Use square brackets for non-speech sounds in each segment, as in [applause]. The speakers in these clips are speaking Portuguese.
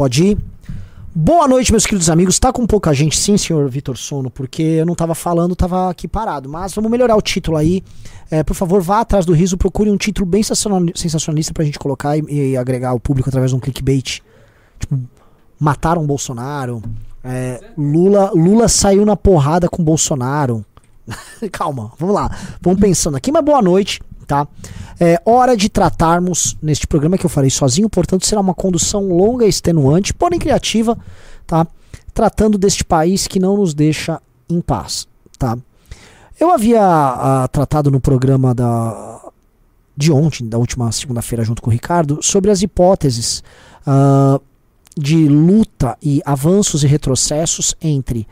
Pode ir? Boa noite, meus queridos amigos. Tá com pouca gente, sim, senhor Vitor Sono, porque eu não tava falando, tava aqui parado. Mas vamos melhorar o título aí. É, por favor, vá atrás do riso, procure um título bem sensacionalista pra gente colocar e, e agregar o público através de um clickbait. Tipo, mataram Bolsonaro. É, Lula, Lula saiu na porrada com Bolsonaro. [laughs] Calma, vamos lá. Vamos pensando aqui, mas boa noite, tá? É hora de tratarmos neste programa que eu farei sozinho, portanto será uma condução longa e extenuante, porém criativa, tá? Tratando deste país que não nos deixa em paz, tá? Eu havia a, ah, tratado no programa da de ontem, da última segunda-feira, junto com o Ricardo, sobre as hipóteses uh, de luta e avanços e retrocessos entre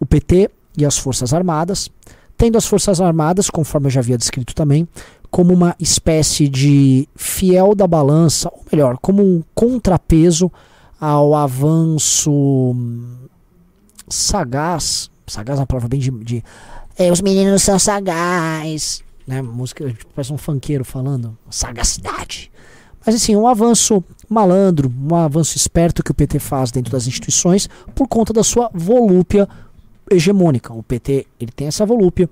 o PT e as Forças Armadas, tendo as Forças Armadas, conforme eu já havia descrito também, como uma espécie de fiel da balança, ou melhor, como um contrapeso ao avanço sagaz, sagaz é uma palavra bem de, de é, os meninos são sagaz, né, música, tipo, parece um funkeiro falando, sagacidade. Mas assim, um avanço malandro, um avanço esperto que o PT faz dentro das instituições por conta da sua volúpia hegemônica. O PT ele tem essa volúpia,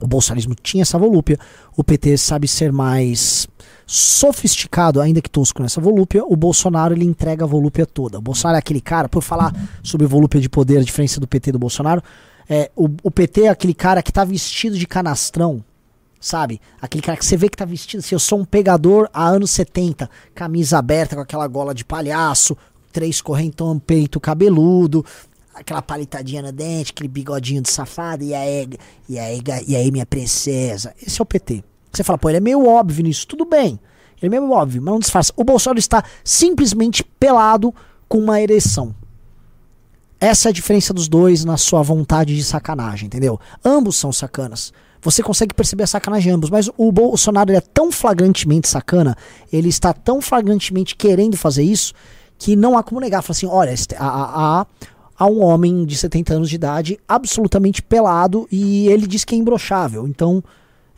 o bolsonarismo tinha essa volúpia, o PT sabe ser mais sofisticado, ainda que tosco nessa volúpia, o Bolsonaro ele entrega a volúpia toda. O Bolsonaro é aquele cara, por falar sobre volúpia de poder, a diferença do PT e do Bolsonaro, é, o, o PT é aquele cara que tá vestido de canastrão, sabe? Aquele cara que você vê que tá vestido assim, eu sou um pegador há anos 70, camisa aberta com aquela gola de palhaço, três correntão peito cabeludo, aquela palitadinha no dente, aquele bigodinho de safado, e aí, e aí, e aí minha princesa. Esse é o PT. Você fala, pô, ele é meio óbvio nisso, tudo bem. Ele é meio óbvio, mas não disfarça. O Bolsonaro está simplesmente pelado com uma ereção. Essa é a diferença dos dois na sua vontade de sacanagem, entendeu? Ambos são sacanas você consegue perceber a sacanagem de ambos. Mas o Bolsonaro é tão flagrantemente sacana, ele está tão flagrantemente querendo fazer isso, que não há como negar. Fala assim: olha, há, há, há um homem de 70 anos de idade absolutamente pelado e ele diz que é imbrochável. Então,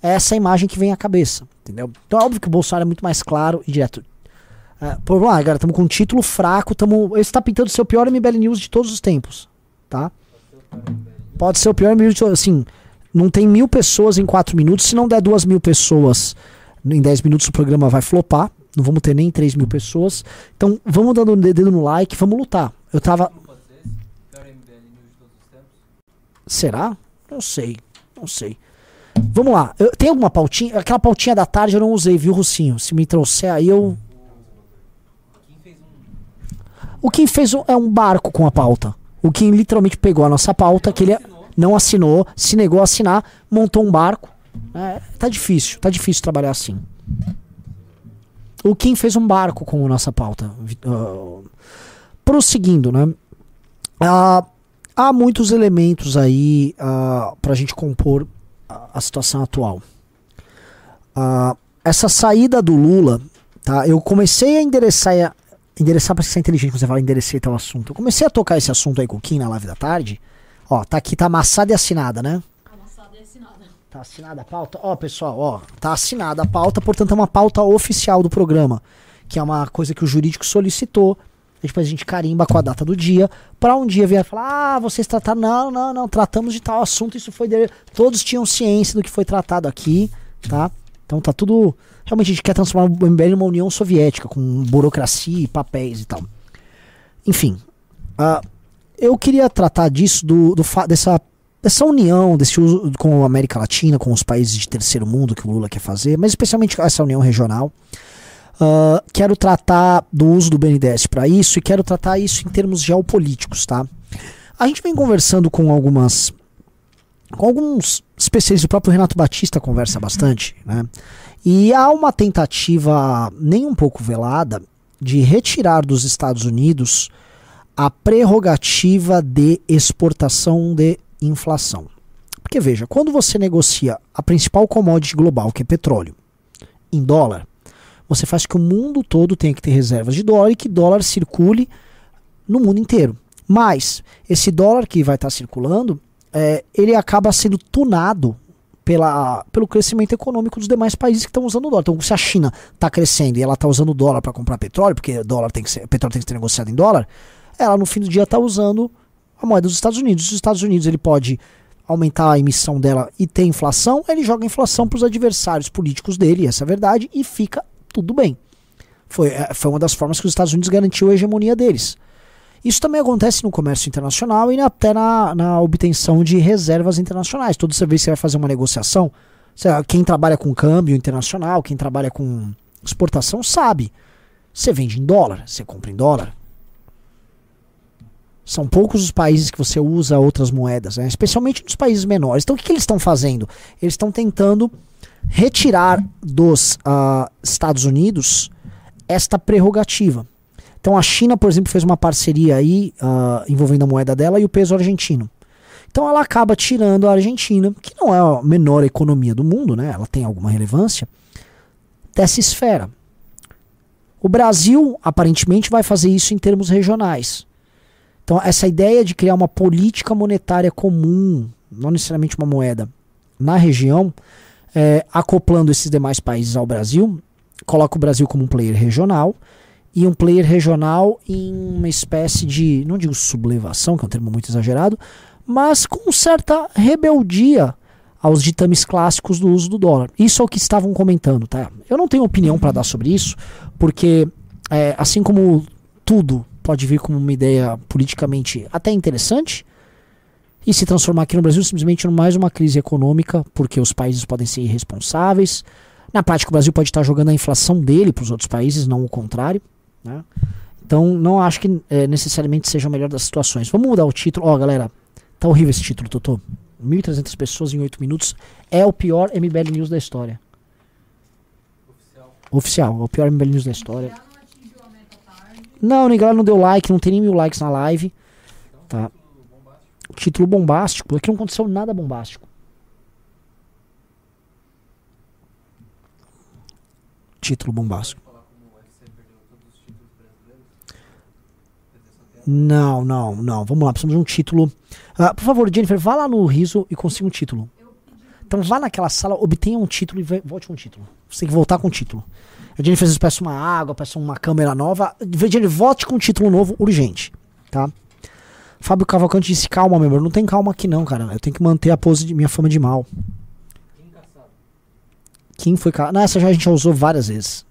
é essa imagem que vem à cabeça. Entendeu? Então é óbvio que o Bolsonaro é muito mais claro e direto. É, por lá, galera, estamos com um título fraco. Tamo, esse está pintando o pior MBL News de todos os tempos. Tá? Pode ser o pior MBL News, assim. Não tem mil pessoas em quatro minutos. Se não der duas mil pessoas em dez minutos, o programa vai flopar. Não vamos ter nem três mil pessoas. Então vamos dando dedo no like, vamos lutar. Eu tava. Será? Não sei. Não sei. Vamos lá. Eu, tem alguma pautinha? Aquela pautinha da tarde eu não usei, viu, Rucinho? Se me trouxer aí eu. O Kim fez um, é um barco com a pauta. O Kim literalmente pegou a nossa pauta, que ele é não assinou, se negou a assinar, montou um barco. É, tá difícil, tá difícil trabalhar assim. O Kim fez um barco com a nossa pauta. Uh, prosseguindo, né? Uh, há muitos elementos aí uh, pra gente compor a, a situação atual. Uh, essa saída do Lula, tá? Eu comecei a endereçar. Endereçar para ser inteligente quando você fala endereçar tal assunto. Eu comecei a tocar esse assunto aí com o Kim na live da tarde. Ó, tá aqui, tá amassada e assinada, né? Amassada e assinada. Tá assinada a pauta? Ó, pessoal, ó, tá assinada a pauta, portanto é uma pauta oficial do programa, que é uma coisa que o jurídico solicitou. Depois a gente carimba com a data do dia, para um dia vir falar: ah, vocês trataram. Não, não, não, tratamos de tal assunto, isso foi. De... Todos tinham ciência do que foi tratado aqui, tá? Então tá tudo. Realmente a gente quer transformar o MBL numa União Soviética, com burocracia e papéis e tal. Enfim. Uh, eu queria tratar disso, do, do dessa, dessa união, desse uso com a América Latina, com os países de terceiro mundo que o Lula quer fazer, mas especialmente essa união regional. Uh, quero tratar do uso do BNDES para isso e quero tratar isso em termos geopolíticos, tá? A gente vem conversando com algumas com alguns especialistas, o próprio Renato Batista conversa bastante, né? E há uma tentativa nem um pouco velada de retirar dos Estados Unidos a prerrogativa de exportação de inflação. Porque veja, quando você negocia a principal commodity global, que é petróleo, em dólar, você faz que o mundo todo tenha que ter reservas de dólar e que dólar circule no mundo inteiro. Mas esse dólar que vai estar circulando, é, ele acaba sendo tunado pela, pelo crescimento econômico dos demais países que estão usando o dólar. Então, se a China está crescendo e ela está usando o dólar para comprar petróleo, porque dólar tem que ser, petróleo tem que ser negociado em dólar, ela no fim do dia está usando a moeda dos Estados Unidos. Os Estados Unidos ele pode aumentar a emissão dela e ter inflação, ele joga inflação para os adversários políticos dele, essa é a verdade, e fica tudo bem. Foi, é, foi uma das formas que os Estados Unidos garantiu a hegemonia deles. Isso também acontece no comércio internacional e até na, na obtenção de reservas internacionais. Toda vez que você vai fazer uma negociação, quem trabalha com câmbio internacional, quem trabalha com exportação, sabe. Você vende em dólar, você compra em dólar. São poucos os países que você usa outras moedas, né? especialmente nos países menores. Então o que, que eles estão fazendo? Eles estão tentando retirar dos uh, Estados Unidos esta prerrogativa. Então a China, por exemplo, fez uma parceria aí uh, envolvendo a moeda dela e o peso argentino. Então ela acaba tirando a Argentina, que não é a menor economia do mundo, né? Ela tem alguma relevância dessa esfera. O Brasil aparentemente vai fazer isso em termos regionais. Então essa ideia de criar uma política monetária comum, não necessariamente uma moeda, na região, é, acoplando esses demais países ao Brasil, coloca o Brasil como um player regional e um player regional em uma espécie de, não digo sublevação, que é um termo muito exagerado, mas com certa rebeldia aos ditames clássicos do uso do dólar. Isso é o que estavam comentando, tá? Eu não tenho opinião para dar sobre isso, porque é, assim como tudo pode vir como uma ideia politicamente até interessante e se transformar aqui no Brasil simplesmente em mais uma crise econômica, porque os países podem ser irresponsáveis. Na prática, o Brasil pode estar jogando a inflação dele para os outros países, não o contrário. Né? Então, não acho que é, necessariamente seja a melhor das situações. Vamos mudar o título. Ó, oh, galera, tá horrível esse título, Totô. 1.300 pessoas em 8 minutos. É o pior MBL News da história. Oficial. Oficial, é o pior MBL News da história. Não, ninguém não deu like, não tem nem mil likes na live. Tá. Título bombástico. Aqui não aconteceu nada bombástico. Título bombástico. Não, não, não. Vamos lá, precisamos de um título. Uh, por favor, Jennifer, vá lá no Riso e consiga um título. Então vá naquela sala, obtenha um título e volte com um título. Você tem que voltar com um título. A Jennifer às vezes peça uma água, peça uma câmera nova. Jennifer, volte com um título novo urgente, tá? Fábio Cavalcante disse, calma, meu amor. Não tem calma aqui não, cara. Eu tenho que manter a pose de minha fama de mal. Quem foi... Não, essa já a gente já usou várias vezes.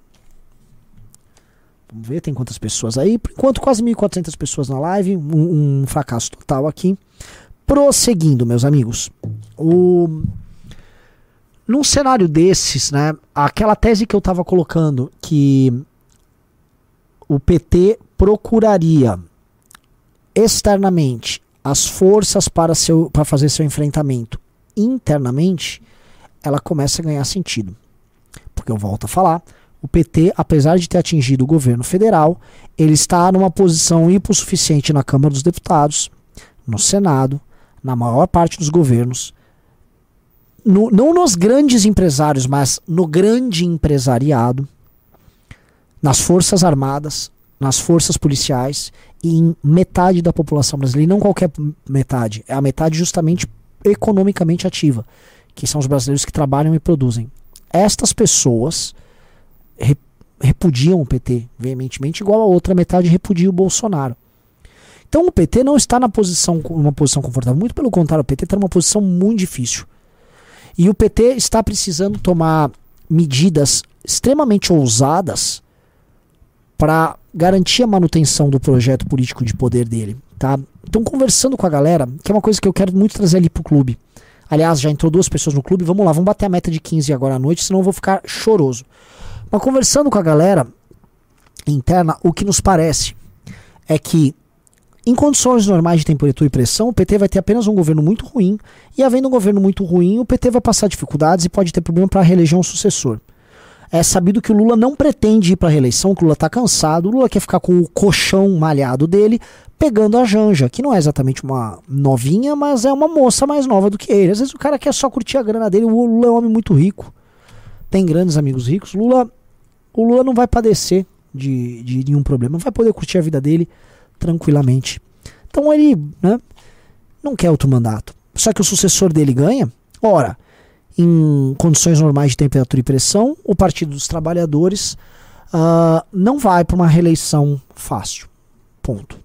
Vamos ver, tem quantas pessoas aí. Por enquanto, quase 1.400 pessoas na live. Um, um, fracasso total aqui. Prosseguindo, meus amigos. O... Num cenário desses, né, aquela tese que eu estava colocando, que o PT procuraria externamente as forças para, seu, para fazer seu enfrentamento internamente, ela começa a ganhar sentido. Porque eu volto a falar, o PT, apesar de ter atingido o governo federal, ele está numa posição hipossuficiente na Câmara dos Deputados, no Senado, na maior parte dos governos, no, não nos grandes empresários, mas no grande empresariado, nas Forças Armadas, nas forças policiais em metade da população brasileira, e não qualquer metade, é a metade justamente economicamente ativa, que são os brasileiros que trabalham e produzem. Estas pessoas repudiam o PT veementemente, igual a outra metade repudia o Bolsonaro. Então o PT não está na posição, numa posição confortável, muito pelo contrário, o PT está numa posição muito difícil. E o PT está precisando tomar medidas extremamente ousadas para garantir a manutenção do projeto político de poder dele, tá? Então conversando com a galera, que é uma coisa que eu quero muito trazer ali pro clube. Aliás, já entrou duas pessoas no clube, vamos lá, vamos bater a meta de 15 agora à noite, senão eu vou ficar choroso. Mas conversando com a galera interna, o que nos parece é que em condições normais de temperatura e pressão, o PT vai ter apenas um governo muito ruim, e havendo um governo muito ruim, o PT vai passar dificuldades e pode ter problema para reeleger um sucessor. É sabido que o Lula não pretende ir para a reeleição, que o Lula está cansado, o Lula quer ficar com o colchão malhado dele, pegando a Janja, que não é exatamente uma novinha, mas é uma moça mais nova do que ele. Às vezes o cara quer só curtir a grana dele, o Lula é um homem muito rico, tem grandes amigos ricos. Lula o Lula não vai padecer de, de nenhum problema, vai poder curtir a vida dele tranquilamente. Então ele né, não quer outro mandato. Só que o sucessor dele ganha. Ora, em condições normais de temperatura e pressão, o Partido dos Trabalhadores uh, não vai para uma reeleição fácil. Ponto.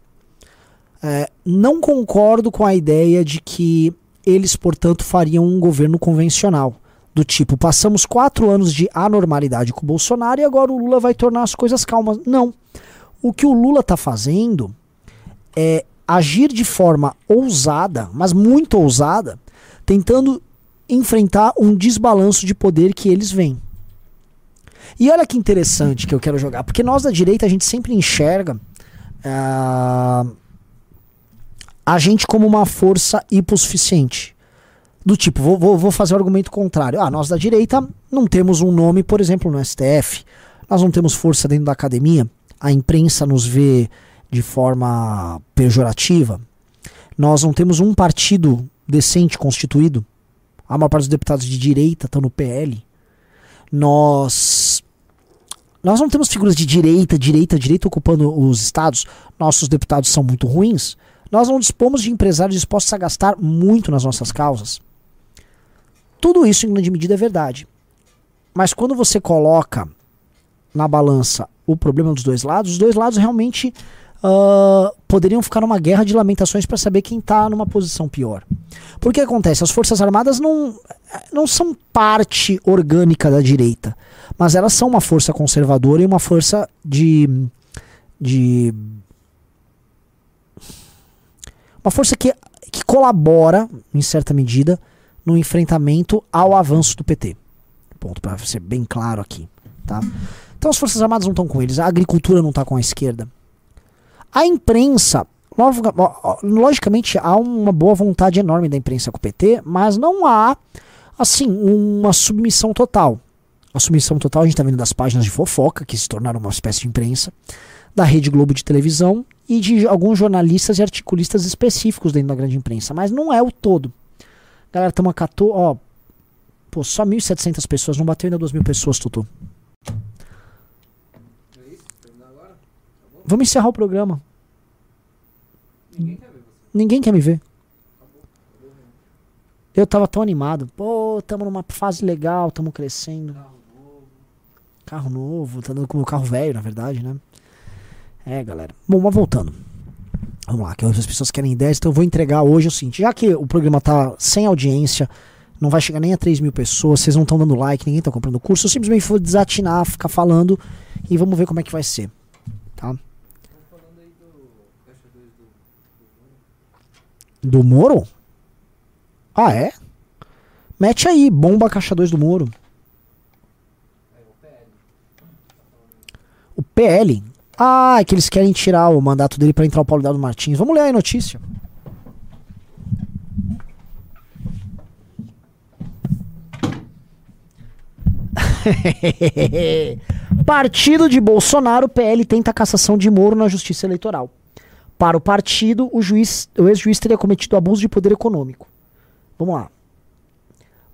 É, não concordo com a ideia de que eles, portanto, fariam um governo convencional. Do tipo, passamos quatro anos de anormalidade com o Bolsonaro e agora o Lula vai tornar as coisas calmas. Não. O que o Lula está fazendo é agir de forma ousada, mas muito ousada, tentando enfrentar um desbalanço de poder que eles veem. E olha que interessante que eu quero jogar, porque nós da direita a gente sempre enxerga uh, a gente como uma força hipossuficiente. Do tipo, vou, vou, vou fazer o argumento contrário. Ah, nós da direita não temos um nome, por exemplo, no STF, nós não temos força dentro da academia, a imprensa nos vê de forma pejorativa, nós não temos um partido decente constituído, a maior parte dos deputados de direita estão no PL, nós nós não temos figuras de direita, direita, direita ocupando os estados. Nossos deputados são muito ruins. Nós não dispomos de empresários dispostos a gastar muito nas nossas causas. Tudo isso, em grande medida, é verdade. Mas quando você coloca na balança o problema dos dois lados, os dois lados realmente uh, poderiam ficar numa guerra de lamentações para saber quem está numa posição pior. Porque acontece? As Forças Armadas não, não são parte orgânica da direita, mas elas são uma força conservadora e uma força de. de uma força que, que colabora, em certa medida, no enfrentamento ao avanço do PT. Ponto, para ser bem claro aqui. Tá? Então as Forças Armadas não estão com eles, a agricultura não está com a esquerda. A imprensa, logicamente, há uma boa vontade enorme da imprensa com o PT, mas não há, assim, uma submissão total. A submissão total a gente está vendo das páginas de fofoca, que se tornaram uma espécie de imprensa, da Rede Globo de televisão e de alguns jornalistas e articulistas específicos dentro da grande imprensa, mas não é o todo. Galera, estamos a 14, ó, pô, só 1.700 pessoas, não bateu ainda 2.000 pessoas, Tutu. Vamos encerrar o programa. Ninguém quer, Ninguém quer me ver. Eu tava tão animado. Pô, tamo numa fase legal, tamo crescendo. Carro novo. Carro novo, tá dando com o meu carro velho, na verdade, né? É, galera. Bom, mas voltando. Vamos lá, que as pessoas querem ideias, então eu vou entregar hoje o seguinte: já que o programa tá sem audiência, não vai chegar nem a 3 mil pessoas, vocês não estão dando like, ninguém tá comprando curso, eu simplesmente vou desatinar, ficar falando e vamos ver como é que vai ser. Tá? Do Moro? Ah, é? Mete aí, bomba caixa 2 do Moro. O PL? Ah, é que eles querem tirar o mandato dele para entrar o Paulo Dado Martins. Vamos ler aí a notícia. [laughs] Partido de Bolsonaro, PL tenta cassação de Moro na Justiça Eleitoral. Para o partido, o, juiz, o ex-juiz teria cometido abuso de poder econômico. Vamos lá.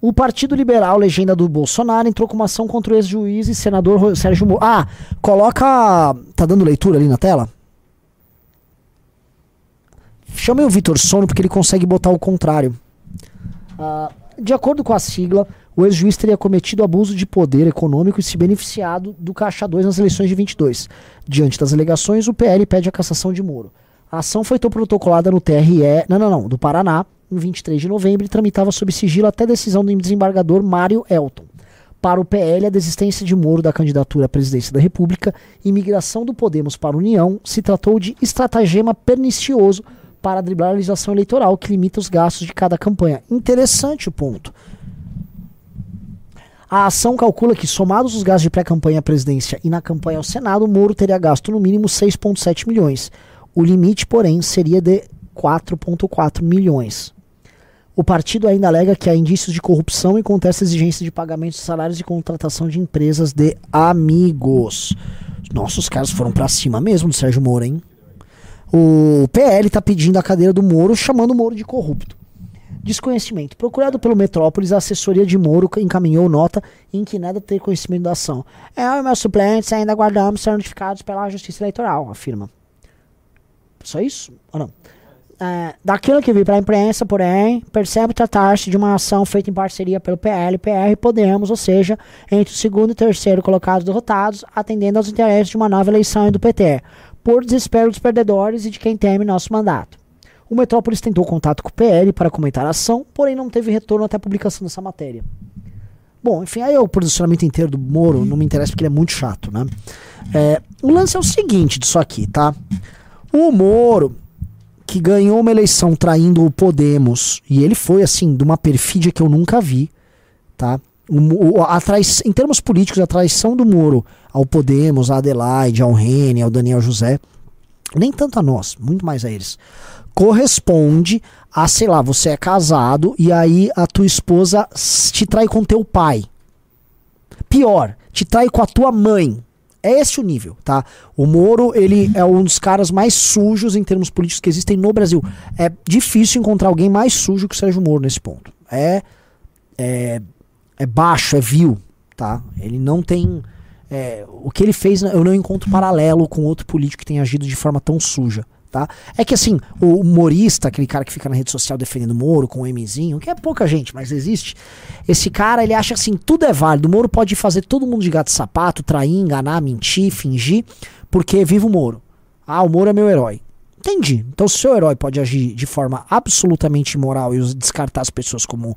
O Partido Liberal, legenda do Bolsonaro, entrou com uma ação contra o ex-juiz e senador Sérgio Moro. Ah, coloca. Tá dando leitura ali na tela? Chame o Vitor Sono porque ele consegue botar o contrário. Ah, de acordo com a sigla, o ex-juiz teria cometido abuso de poder econômico e se beneficiado do Caixa 2 nas eleições de 22. Diante das alegações, o PL pede a cassação de Moro. A ação foi protocolada no TRE, não, não, não, do Paraná, em 23 de novembro e tramitava sob sigilo até decisão do desembargador Mário Elton. Para o PL, a desistência de Moro da candidatura à presidência da República e migração do Podemos para a União se tratou de estratagema pernicioso para driblar a legislação eleitoral que limita os gastos de cada campanha. Interessante o ponto. A ação calcula que, somados os gastos de pré-campanha à presidência e na campanha ao Senado, Moro teria gasto no mínimo 6,7 milhões. O limite, porém, seria de 4,4 milhões. O partido ainda alega que há indícios de corrupção e contesta exigência de pagamento de salários e contratação de empresas de amigos. Nossos caras foram para cima mesmo do Sérgio Moro, hein? O PL está pedindo a cadeira do Moro, chamando o Moro de corrupto. Desconhecimento. Procurado pelo Metrópolis, a assessoria de Moro encaminhou nota em que nada ter conhecimento da ação. É, e meus suplentes ainda aguardamos ser notificados pela Justiça Eleitoral, afirma. Só isso? Ou não? É, daquilo que vi para a imprensa, porém, percebe tratar-se de uma ação feita em parceria pelo PL, PR Podemos, ou seja, entre o segundo e terceiro colocados derrotados, atendendo aos interesses de uma nova eleição e do PT, por desespero dos perdedores e de quem teme nosso mandato. O Metrópolis tentou contato com o PL para comentar a ação, porém não teve retorno até a publicação dessa matéria. Bom, enfim, aí é o posicionamento inteiro do Moro não me interessa porque ele é muito chato, né? É, o lance é o seguinte disso aqui, tá? O Moro, que ganhou uma eleição traindo o Podemos, e ele foi, assim, de uma perfídia que eu nunca vi, tá? A trai... Em termos políticos, a traição do Moro ao Podemos, a Adelaide, ao Rene, ao Daniel José, nem tanto a nós, muito mais a eles, corresponde a, sei lá, você é casado e aí a tua esposa te trai com teu pai. Pior, te trai com a tua mãe. É esse o nível, tá? O Moro, ele é um dos caras mais sujos em termos políticos que existem no Brasil. É difícil encontrar alguém mais sujo que o Sérgio Moro nesse ponto. É, é, é baixo, é vil, tá? Ele não tem... É, o que ele fez, eu não encontro paralelo com outro político que tenha agido de forma tão suja. Tá? É que assim, o humorista, aquele cara que fica na rede social defendendo o Moro com o Mzinho, que é pouca gente, mas existe. Esse cara, ele acha assim, tudo é válido. O Moro pode fazer todo mundo de gato e sapato, trair, enganar, mentir, fingir, porque vive o Moro. Ah, o Moro é meu herói. Entendi. Então, se o seu herói pode agir de forma absolutamente imoral e descartar as pessoas como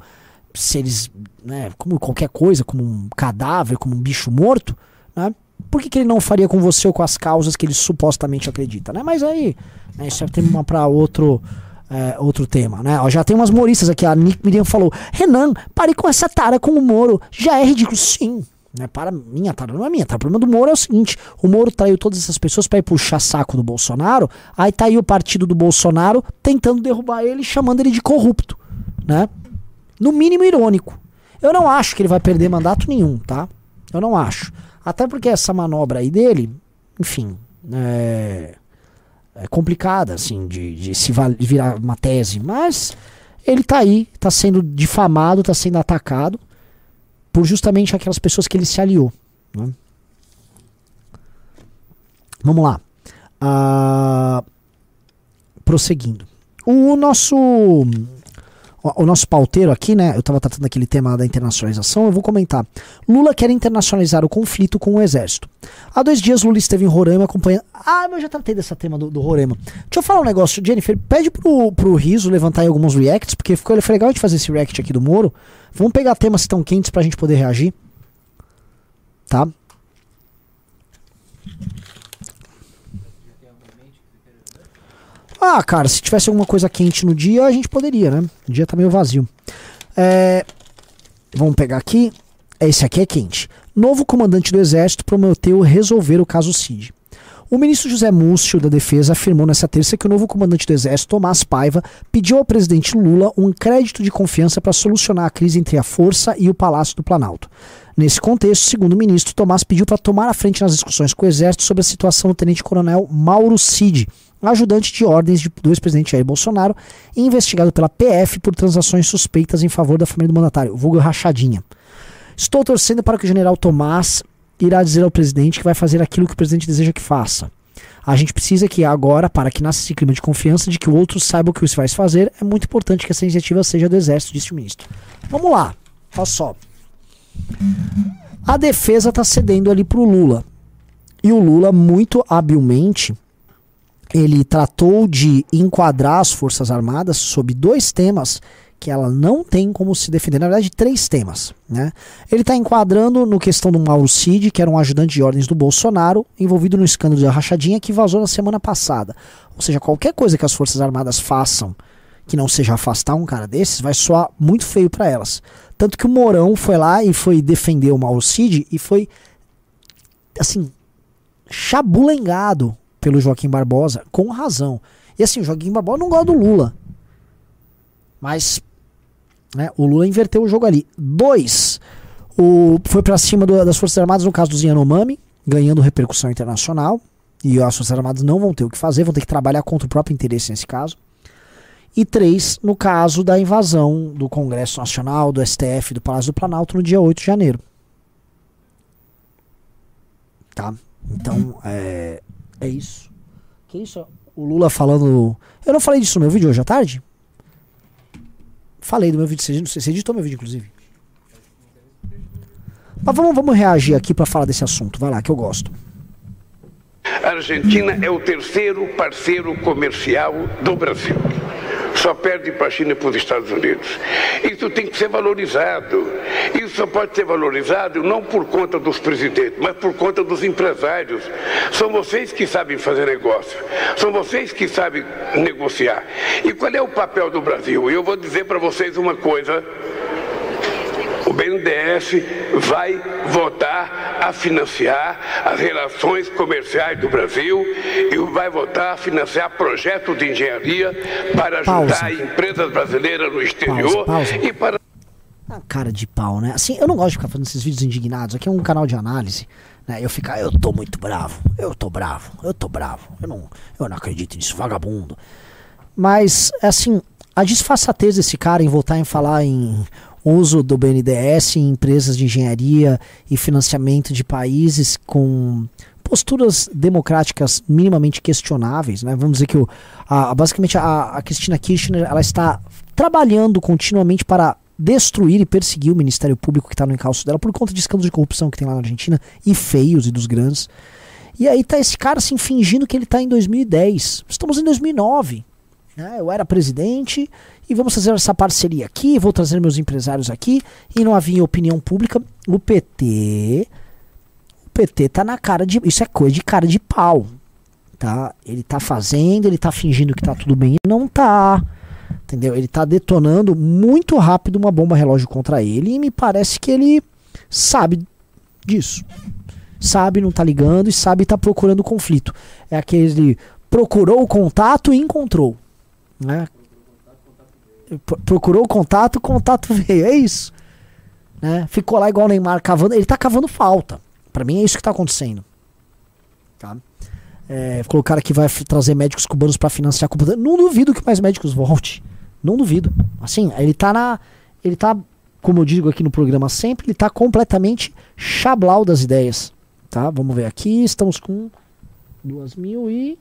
seres, né, como qualquer coisa, como um cadáver, como um bicho morto, né? Por que, que ele não faria com você ou com as causas que ele supostamente acredita, né? Mas aí, né, isso é tema para outro é, outro tema, né? Ó, já tem umas moristas aqui, a Nick Miriam falou, Renan, pare com essa tara com o Moro, já é ridículo, sim. Né, para minha tara, não é minha tara. O problema do Moro é o seguinte: o Moro traiu todas essas pessoas para ir puxar saco do Bolsonaro, aí tá aí o partido do Bolsonaro tentando derrubar ele, chamando ele de corrupto, né? No mínimo irônico. Eu não acho que ele vai perder mandato nenhum, tá? Eu não acho. Até porque essa manobra aí dele, enfim, é, é complicada, assim, de, de se virar uma tese. Mas ele tá aí, tá sendo difamado, tá sendo atacado por justamente aquelas pessoas que ele se aliou. Né? Vamos lá. Uh, prosseguindo. O nosso o, nosso pauteiro aqui, né? Eu estava tratando aquele tema da internacionalização, eu vou comentar. Lula quer internacionalizar o conflito com o exército. Há dois dias Lula esteve em Roraima acompanhando. Ah, mas eu já tratei desse tema do, do Roraima. Deixa eu falar um negócio, Jennifer. Pede pro, pro Riso levantar aí alguns reacts, porque ficou foi legal de fazer esse react aqui do Moro. Vamos pegar temas que estão quentes pra gente poder reagir. Tá? Ah, cara, se tivesse alguma coisa quente no dia, a gente poderia, né? O dia tá meio vazio. É, vamos pegar aqui. Esse aqui é quente. Novo comandante do Exército prometeu resolver o caso Cid. O ministro José Múcio da Defesa afirmou nesta terça que o novo comandante do Exército, Tomás Paiva, pediu ao presidente Lula um crédito de confiança para solucionar a crise entre a Força e o Palácio do Planalto. Nesse contexto, segundo o ministro, Tomás pediu para tomar a frente nas discussões com o Exército sobre a situação do tenente-coronel Mauro Cid, ajudante de ordens de, do ex-presidente Jair Bolsonaro, investigado pela PF por transações suspeitas em favor da família do mandatário, vulgo rachadinha. Estou torcendo para que o general Tomás irá dizer ao presidente que vai fazer aquilo que o presidente deseja que faça. A gente precisa que agora, para que nasça esse clima de confiança de que o outro saiba o que isso vai fazer, é muito importante que essa iniciativa seja do Exército, disse o ministro. Vamos lá, olha só. A defesa está cedendo ali para o Lula. E o Lula, muito habilmente, ele tratou de enquadrar as Forças Armadas sob dois temas que ela não tem como se defender. Na verdade, três temas. Né? Ele está enquadrando no questão do Mauro Cid, que era um ajudante de ordens do Bolsonaro, envolvido no escândalo da rachadinha que vazou na semana passada. Ou seja, qualquer coisa que as Forças Armadas façam que não seja afastar um cara desses, vai soar muito feio para elas. Tanto que o Mourão foi lá e foi defender o Mauro Cid e foi, assim, chabulengado pelo Joaquim Barbosa, com razão. E assim, o Joaquim Barbosa não gosta do Lula. Mas né, o Lula inverteu o jogo ali. Dois, o, foi para cima do, das Forças Armadas no caso do Yanomami, ganhando repercussão internacional. E as Forças Armadas não vão ter o que fazer, vão ter que trabalhar contra o próprio interesse nesse caso. E três, no caso da invasão do Congresso Nacional, do STF, do Palácio do Planalto no dia 8 de janeiro. Tá? Então, é, é isso. Que isso? o Lula falando. Eu não falei disso no meu vídeo hoje à tarde? Falei do meu vídeo, você, editou meu vídeo, inclusive. Mas vamos, vamos reagir aqui para falar desse assunto. Vai lá, que eu gosto. A Argentina é o terceiro parceiro comercial do Brasil. Só perde para a China e para os Estados Unidos. Isso tem que ser valorizado. Isso só pode ser valorizado não por conta dos presidentes, mas por conta dos empresários. São vocês que sabem fazer negócio. São vocês que sabem negociar. E qual é o papel do Brasil? Eu vou dizer para vocês uma coisa o BNDES vai votar a financiar as relações comerciais do Brasil e vai votar a financiar projetos de engenharia para ajudar pausa. empresas brasileiras no exterior pausa, pausa. e para a cara de pau, né? Assim, eu não gosto de ficar fazendo esses vídeos indignados. Aqui é um canal de análise, né? Eu ficar, eu tô muito bravo, eu tô bravo, eu tô bravo. Eu não, eu não acredito nisso, vagabundo. Mas, assim, a disfarçatez desse cara em voltar em falar em uso do BNDES em empresas de engenharia e financiamento de países com posturas democráticas minimamente questionáveis, né? Vamos dizer que o, a, basicamente a, a Cristina Kirchner ela está trabalhando continuamente para destruir e perseguir o Ministério Público que está no encalço dela por conta de escândalos de corrupção que tem lá na Argentina e feios e dos grandes. E aí tá esse cara assim fingindo que ele está em 2010. Estamos em 2009. Né? Eu era presidente e vamos fazer essa parceria aqui, vou trazer meus empresários aqui, e não havia opinião pública. O PT. O PT tá na cara de. Isso é coisa de cara de pau. Tá? Ele tá fazendo, ele tá fingindo que tá tudo bem e não tá. Entendeu? Ele tá detonando muito rápido uma bomba relógio contra ele e me parece que ele sabe disso. Sabe, não tá ligando e sabe tá procurando conflito. É aquele procurou o contato e encontrou. Né? Procurou o contato, o contato [laughs] veio. É isso. Né? Ficou lá igual o Neymar cavando. Ele tá cavando falta. Para mim é isso que tá acontecendo. Tá? É, cara que vai trazer médicos cubanos para financiar Cuba. Não duvido que mais médicos volte. Não duvido. Assim, ele tá na. Ele tá, como eu digo aqui no programa sempre, ele tá completamente chablau das ideias. Tá? Vamos ver aqui. Estamos com duas mil e.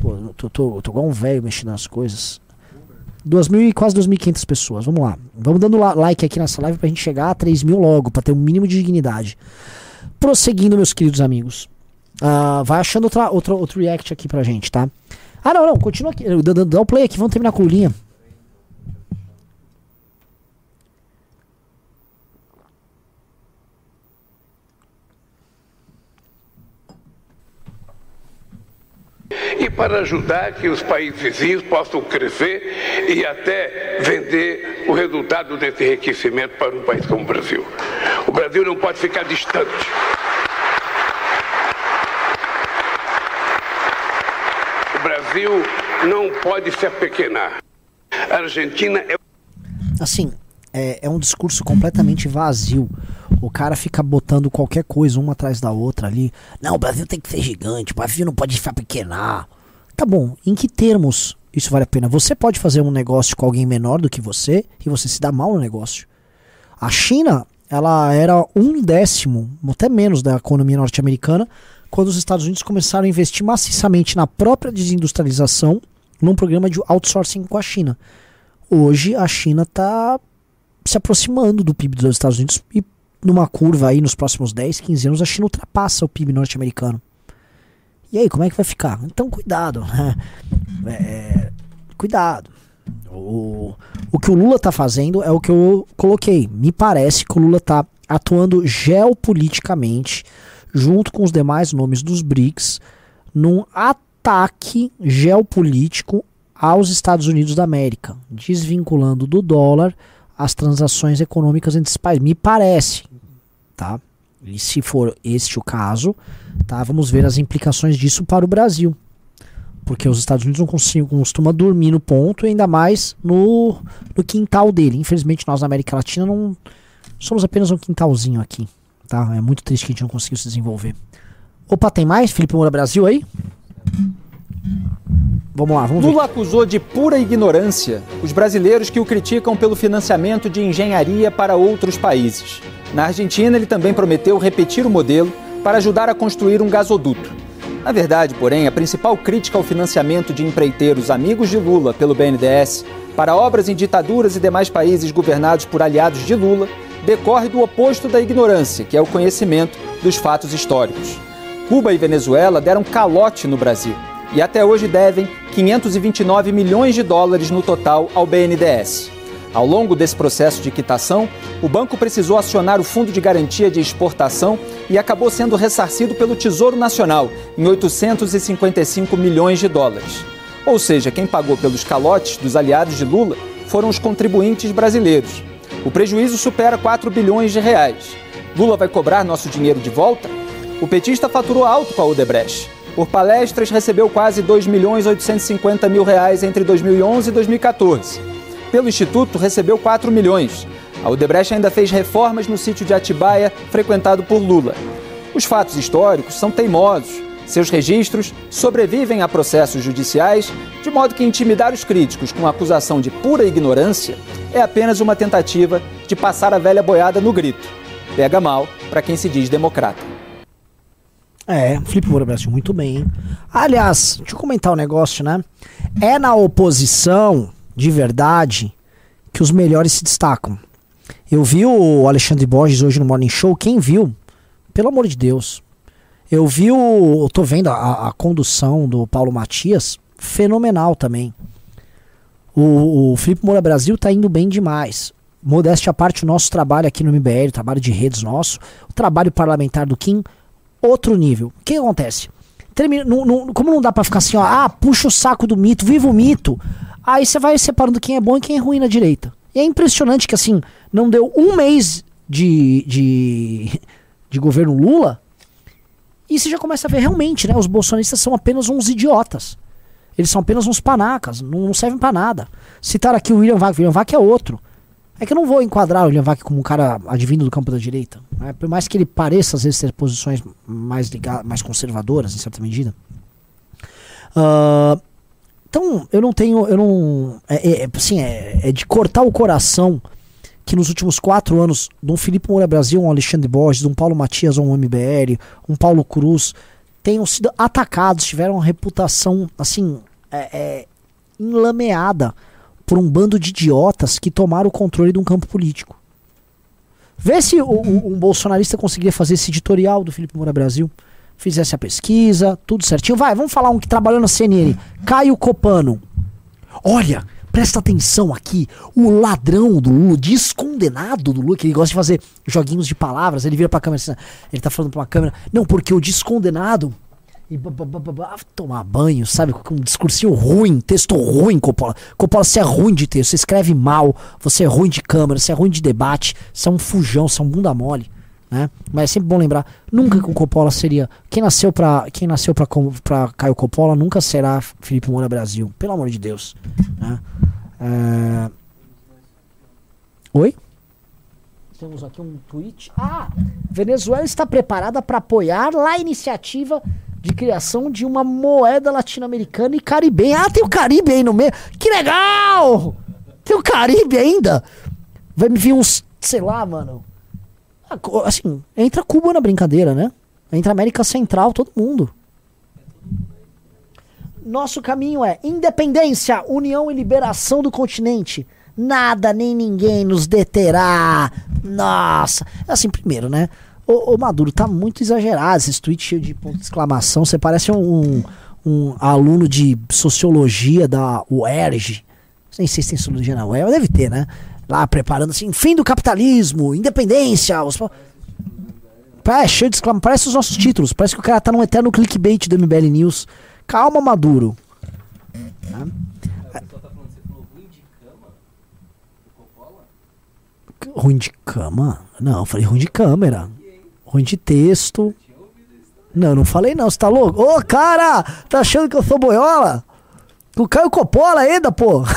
Pô, eu tô, tô, tô igual um velho mexendo nas coisas. 2.000 e quase 2.500 pessoas. Vamos lá. Vamos dando like aqui nessa live pra gente chegar a 3 mil logo, pra ter um mínimo de dignidade. Prosseguindo, meus queridos amigos. Uh, vai achando outra, outra, outro react aqui pra gente, tá? Ah, não, não. Continua aqui. Dá, o play aqui. Vamos terminar com o e para ajudar que os países vizinhos possam crescer e até vender o resultado desse enriquecimento para um país como o Brasil. O Brasil não pode ficar distante. O Brasil não pode se apequenar. A Argentina é. Assim, é, é um discurso completamente vazio. O cara fica botando qualquer coisa uma atrás da outra ali. Não, o Brasil tem que ser gigante, o Brasil não pode ficar pequenar. Tá bom, em que termos isso vale a pena? Você pode fazer um negócio com alguém menor do que você e você se dá mal no negócio. A China, ela era um décimo, até menos da economia norte-americana, quando os Estados Unidos começaram a investir maciçamente na própria desindustrialização num programa de outsourcing com a China. Hoje a China está se aproximando do PIB dos Estados Unidos e numa curva aí nos próximos 10, 15 anos, a China ultrapassa o PIB norte-americano. E aí, como é que vai ficar? Então, cuidado. Né? [laughs] É, cuidado. O, o que o Lula está fazendo é o que eu coloquei. Me parece que o Lula está atuando geopoliticamente, junto com os demais nomes dos BRICS, num ataque geopolítico aos Estados Unidos da América, desvinculando do dólar as transações econômicas entre esses países. Me parece tá? E se for este o caso, tá? Vamos ver as implicações disso para o Brasil. Porque os Estados Unidos não costumam dormir no ponto, ainda mais no, no quintal dele. Infelizmente, nós na América Latina não somos apenas um quintalzinho aqui. Tá? É muito triste que a gente não conseguiu se desenvolver. Opa, tem mais? Felipe Moura Brasil aí? Vamos lá, vamos Lula ver. acusou de pura ignorância os brasileiros que o criticam pelo financiamento de engenharia para outros países. Na Argentina, ele também prometeu repetir o modelo para ajudar a construir um gasoduto. Na verdade, porém, a principal crítica ao financiamento de empreiteiros amigos de Lula pelo BNDES para obras em ditaduras e demais países governados por aliados de Lula decorre do oposto da ignorância, que é o conhecimento dos fatos históricos. Cuba e Venezuela deram calote no Brasil e até hoje devem 529 milhões de dólares no total ao BNDES. Ao longo desse processo de quitação, o banco precisou acionar o Fundo de Garantia de Exportação e acabou sendo ressarcido pelo Tesouro Nacional em 855 milhões de dólares. Ou seja, quem pagou pelos calotes dos aliados de Lula foram os contribuintes brasileiros. O prejuízo supera 4 bilhões de reais. Lula vai cobrar nosso dinheiro de volta? O petista faturou alto com a Odebrecht. Por palestras, recebeu quase 2 milhões 850 mil reais entre 2011 e 2014 pelo Instituto recebeu 4 milhões. A Odebrecht ainda fez reformas no sítio de Atibaia, frequentado por Lula. Os fatos históricos são teimosos. Seus registros sobrevivem a processos judiciais, de modo que intimidar os críticos com acusação de pura ignorância é apenas uma tentativa de passar a velha boiada no grito. Pega mal para quem se diz democrata. É, Felipe Moura Brasil, muito bem. Hein? Aliás, deixa eu comentar um negócio, né? É na oposição de verdade que os melhores se destacam. Eu vi o Alexandre Borges hoje no Morning Show. Quem viu? Pelo amor de Deus. Eu vi o. Eu tô vendo a, a condução do Paulo Matias. Fenomenal também. O, o Felipe Moura Brasil tá indo bem demais. Modéstia à parte, o nosso trabalho aqui no MBL, o trabalho de redes nosso, o trabalho parlamentar do Kim, outro nível. O que acontece? Termina, não, não, como não dá para ficar assim, ó, ah, puxa o saco do mito, viva o mito. Aí você vai separando quem é bom e quem é ruim na direita. E é impressionante que, assim, não deu um mês de, de, [laughs] de governo Lula e você já começa a ver realmente, né? Os bolsonaristas são apenas uns idiotas. Eles são apenas uns panacas, não, servem para nada. Citar aqui o William Vac, William Vac é outro. É que eu não vou enquadrar o William Vac como um cara advindo do campo da direita. Né? Por mais que ele pareça, às vezes, ter posições mais, ligadas, mais conservadoras, em certa medida. Uh, então, eu não tenho. Eu não. É, é, assim, é, é, de cortar o coração que nos últimos quatro anos, de um Felipe Moura Brasil, um Alexandre Borges, um Paulo Matias, um MBL, um Paulo Cruz, tenham sido atacados, tiveram uma reputação, assim, é, é, enlameada por um bando de idiotas que tomaram o controle de um campo político. Vê se o, o, um bolsonarista conseguiria fazer esse editorial do Felipe Moura Brasil fizesse a pesquisa, tudo certinho. Vai, vamos falar um que trabalhou na CNN. Caio Copano. Olha, presta atenção aqui. O ladrão do Lula, descondenado do Lula, que ele gosta de fazer joguinhos de palavras. Ele vira pra câmera assim, ele tá falando pra uma câmera. Não, porque o descondenado. E tomar banho, sabe? Com um discursinho ruim, texto ruim, Coppola. Coppola, você é ruim de texto, você escreve mal, você é ruim de câmera, você é ruim de debate, você é um fujão, você é um bunda mole. Né? Mas é sempre bom lembrar, nunca o Coppola seria. Quem nasceu para quem nasceu para Caio Coppola nunca será Felipe Moura Brasil, pelo amor de Deus. Né? É... Oi? Temos aqui um tweet. Ah, Venezuela está preparada para apoiar lá a iniciativa de criação de uma moeda latino-americana e caribenha. Ah, tem o Caribe aí no meio. Que legal! Tem o Caribe ainda. Vai me vir uns, sei lá, mano assim, entra Cuba na brincadeira, né? Entra América Central, todo mundo. Nosso caminho é independência, união e liberação do continente. Nada nem ninguém nos deterá. Nossa. Assim, primeiro, né? O, o Maduro tá muito exagerado. Esse tweet cheio de ponto de exclamação. Você parece um, um aluno de sociologia da UERJ. Nem sei se tem sociologia na UERJ, deve ter, né? lá preparando assim, fim do capitalismo, independência. Os... É, cheio de exclamação. Parece os nossos títulos. Parece que o cara tá num eterno clickbait do MBL News. Calma, Maduro. Ruim de cama? Não, eu falei ruim de câmera. Ruim de texto. Não, não falei não, você tá louco? Ô, cara, tá achando que eu sou boiola? O Caio Coppola ainda, pô. [laughs]